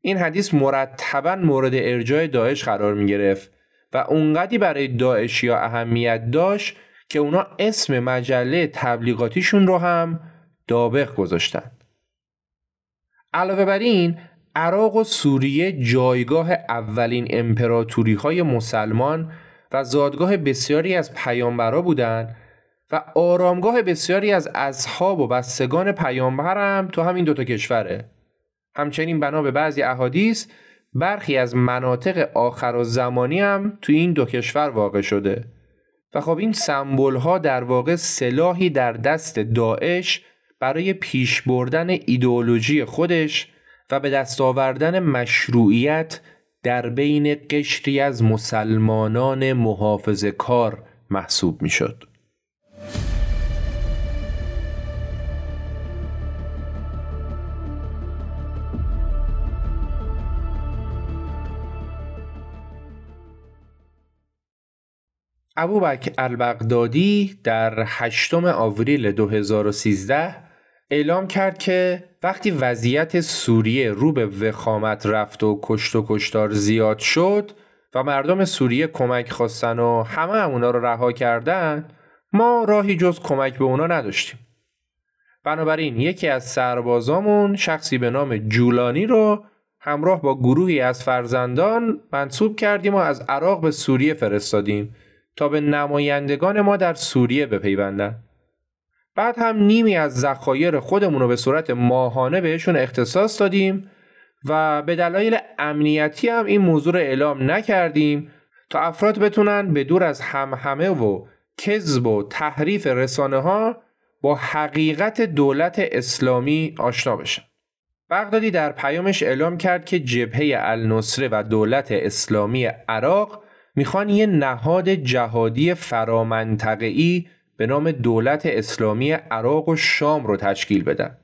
این حدیث مرتبا مورد ارجاع داعش قرار می گرفت و اونقدی برای داعشیا اهمیت داشت که اونا اسم مجله تبلیغاتیشون رو هم دابق گذاشتن. علاوه بر این عراق و سوریه جایگاه اولین امپراتوری های مسلمان و زادگاه بسیاری از پیامبرا بودند و آرامگاه بسیاری از اصحاب و بستگان پیامبر هم تو همین دوتا کشوره. همچنین بنا به بعضی احادیث برخی از مناطق آخر و زمانی هم تو این دو کشور واقع شده و خب این سمبل ها در واقع سلاحی در دست داعش برای پیش بردن ایدئولوژی خودش و به دست آوردن مشروعیت در بین قشری از مسلمانان محافظ کار محسوب می شد. ابوبکر البغدادی در 8 آوریل 2013 اعلام کرد که وقتی وضعیت سوریه رو به وخامت رفت و کشت و کشتار زیاد شد و مردم سوریه کمک خواستن و همه اونا رو رها کردن ما راهی جز کمک به اونا نداشتیم. بنابراین یکی از سربازامون شخصی به نام جولانی رو همراه با گروهی از فرزندان منصوب کردیم و از عراق به سوریه فرستادیم تا به نمایندگان ما در سوریه بپیوندن. بعد هم نیمی از ذخایر خودمون رو به صورت ماهانه بهشون اختصاص دادیم و به دلایل امنیتی هم این موضوع رو اعلام نکردیم تا افراد بتونن به دور از همهمه و کذب و تحریف رسانه ها با حقیقت دولت اسلامی آشنا بشن. بغدادی در پیامش اعلام کرد که جبهه النصره و دولت اسلامی عراق می‌خوان یه نهاد جهادی فرامنطقه‌ای به نام دولت اسلامی عراق و شام رو تشکیل بدن.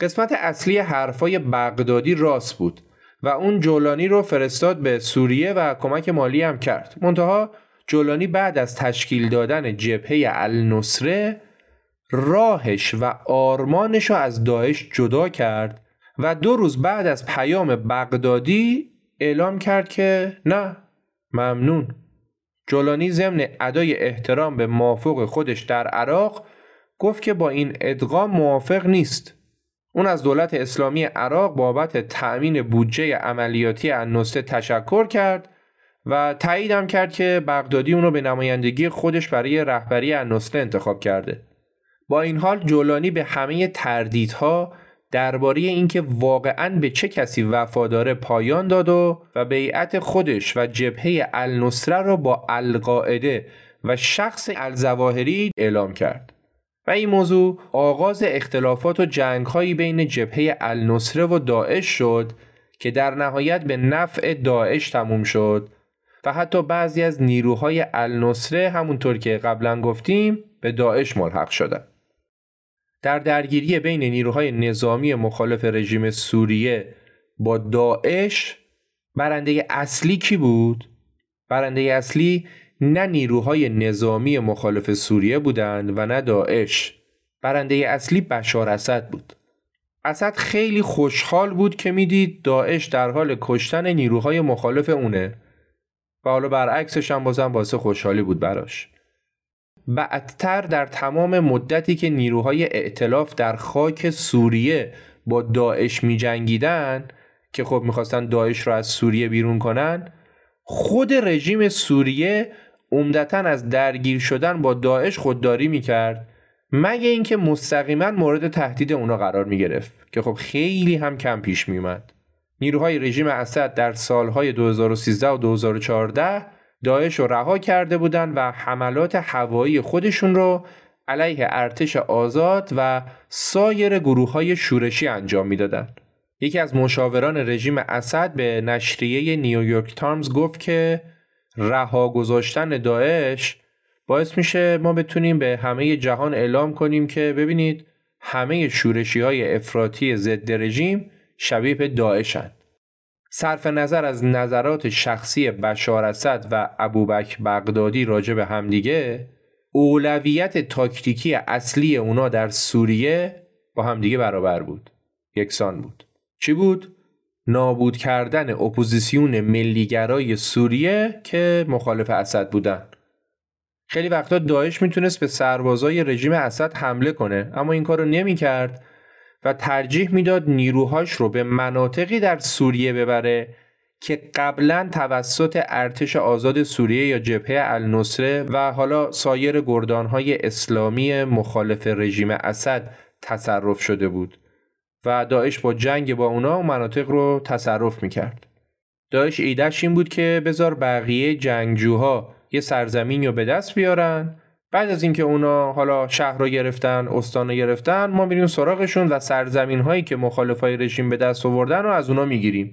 قسمت اصلی حرفای بغدادی راست بود و اون جولانی رو فرستاد به سوریه و کمک مالی هم کرد. منتها جولانی بعد از تشکیل دادن جبهه النصره راهش و آرمانش رو از داعش جدا کرد و دو روز بعد از پیام بغدادی اعلام کرد که نه ممنون. جولانی ضمن ادای احترام به موافق خودش در عراق گفت که با این ادغام موافق نیست. اون از دولت اسلامی عراق بابت تأمین بودجه عملیاتی النصره تشکر کرد و تاییدم کرد که بغدادی اونو به نمایندگی خودش برای رهبری النصره انتخاب کرده. با این حال جولانی به همه تردیدها درباره اینکه واقعا به چه کسی وفاداره پایان داد و و بیعت خودش و جبهه النصره را با القاعده و شخص الزواهری اعلام کرد. و این موضوع آغاز اختلافات و جنگهایی بین جبهه النصره و داعش شد که در نهایت به نفع داعش تموم شد و حتی بعضی از نیروهای النصره همونطور که قبلا گفتیم به داعش ملحق شدند. در درگیری بین نیروهای نظامی مخالف رژیم سوریه با داعش برنده اصلی کی بود؟ برنده اصلی نه نیروهای نظامی مخالف سوریه بودند و نه داعش برنده اصلی بشار اسد بود اسد خیلی خوشحال بود که می‌دید داعش در حال کشتن نیروهای مخالف اونه و حالا برعکسش هم بازم واسه خوشحالی بود براش بعدتر در تمام مدتی که نیروهای ائتلاف در خاک سوریه با داعش می جنگیدن که خب می‌خواستن داعش رو از سوریه بیرون کنن خود رژیم سوریه عمدتا از درگیر شدن با داعش خودداری می‌کرد مگه اینکه مستقیما مورد تهدید اونا قرار می گرفت که خب خیلی هم کم پیش می اومد. نیروهای رژیم اسد در سالهای 2013 و 2014 داعش رو رها کرده بودند و حملات هوایی خودشون رو علیه ارتش آزاد و سایر گروه های شورشی انجام می‌دادند. یکی از مشاوران رژیم اسد به نشریه نیویورک تارمز گفت که رها گذاشتن داعش باعث میشه ما بتونیم به همه جهان اعلام کنیم که ببینید همه شورشی های افراطی ضد رژیم شبیه به داعشند. صرف نظر از نظرات شخصی بشار اسد و ابوبکر بغدادی راجع به همدیگه اولویت تاکتیکی اصلی اونا در سوریه با همدیگه برابر بود. یکسان بود. چی بود؟ نابود کردن اپوزیسیون ملیگرای سوریه که مخالف اسد بودن. خیلی وقتا داعش می‌تونست به سربازای رژیم اسد حمله کنه اما این کارو نمی‌کرد. و ترجیح می‌داد نیروهاش رو به مناطقی در سوریه ببره که قبلا توسط ارتش آزاد سوریه یا جبهه النصره و حالا سایر گردانهای اسلامی مخالف رژیم اسد تصرف شده بود و داعش با جنگ با اونا مناطق رو تصرف می‌کرد. داعش ایدهش این بود که بذار بقیه جنگجوها یه سرزمین رو به دست بیارن بعد از اینکه اونا حالا شهر رو گرفتن استان رو گرفتن ما میریم سراغشون و سرزمین هایی که مخالف های رژیم به دست آوردن رو از اونا می‌گیریم.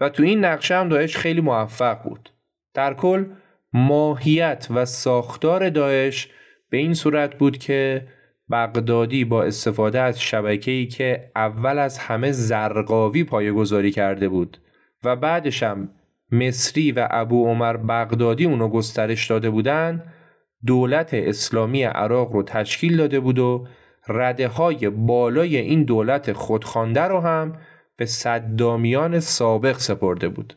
و تو این نقشه هم داعش خیلی موفق بود. در کل ماهیت و ساختار داعش به این صورت بود که بغدادی با استفاده از شبکه‌ای که اول از همه زرقاوی پایگذاری کرده بود و بعدش هم مصری و ابو عمر بغدادی اونو گسترش داده بودند دولت اسلامی عراق رو تشکیل داده بود و رده های بالای این دولت خودخوانده رو هم به صدامیان سابق سپرده بود.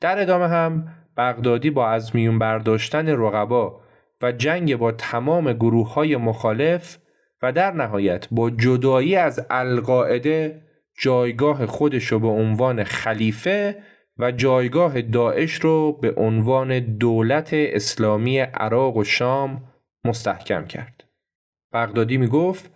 در ادامه هم بغدادی با از میون برداشتن رقبا و جنگ با تمام گروه های مخالف و در نهایت با جدایی از القاعده جایگاه خودش رو به عنوان خلیفه و جایگاه داعش رو به عنوان دولت اسلامی عراق و شام مستحکم کرد. بغدادی می گفت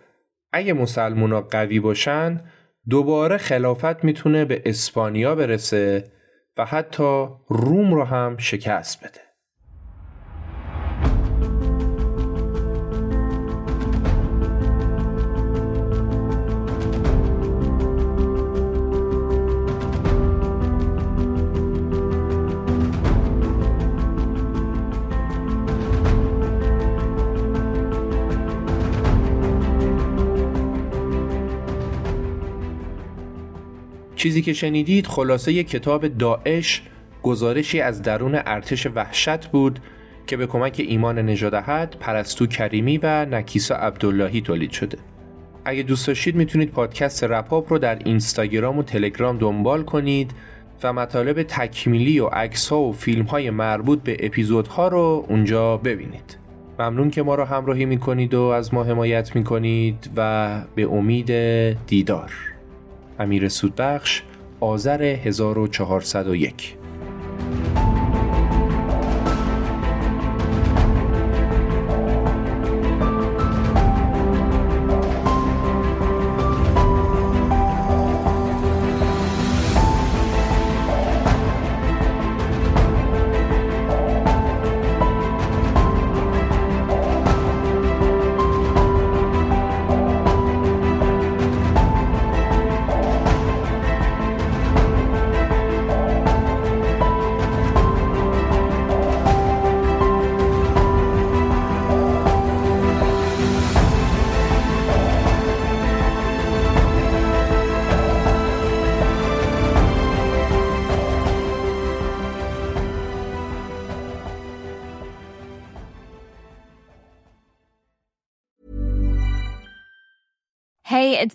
اگه مسلمونا قوی باشن دوباره خلافت می‌تونه به اسپانیا برسه و حتی روم رو هم شکست بده. چیزی که شنیدید خلاصه کتاب داعش گزارشی از درون ارتش وحشت بود که به کمک ایمان نجادهت، پرستو کریمی و نکیسا عبداللهی تولید شده. اگه دوست داشتید می‌تونید پادکست رپاپ رو در اینستاگرام و تلگرام دنبال کنید و مطالب تکمیلی و عکس ها و فیلم های مربوط به اپیزودها رو اونجا ببینید. ممنون که ما رو همراهی می‌کنید و از ما حمایت می‌کنید و به امید دیدار. امیر سودبخش آذر 1401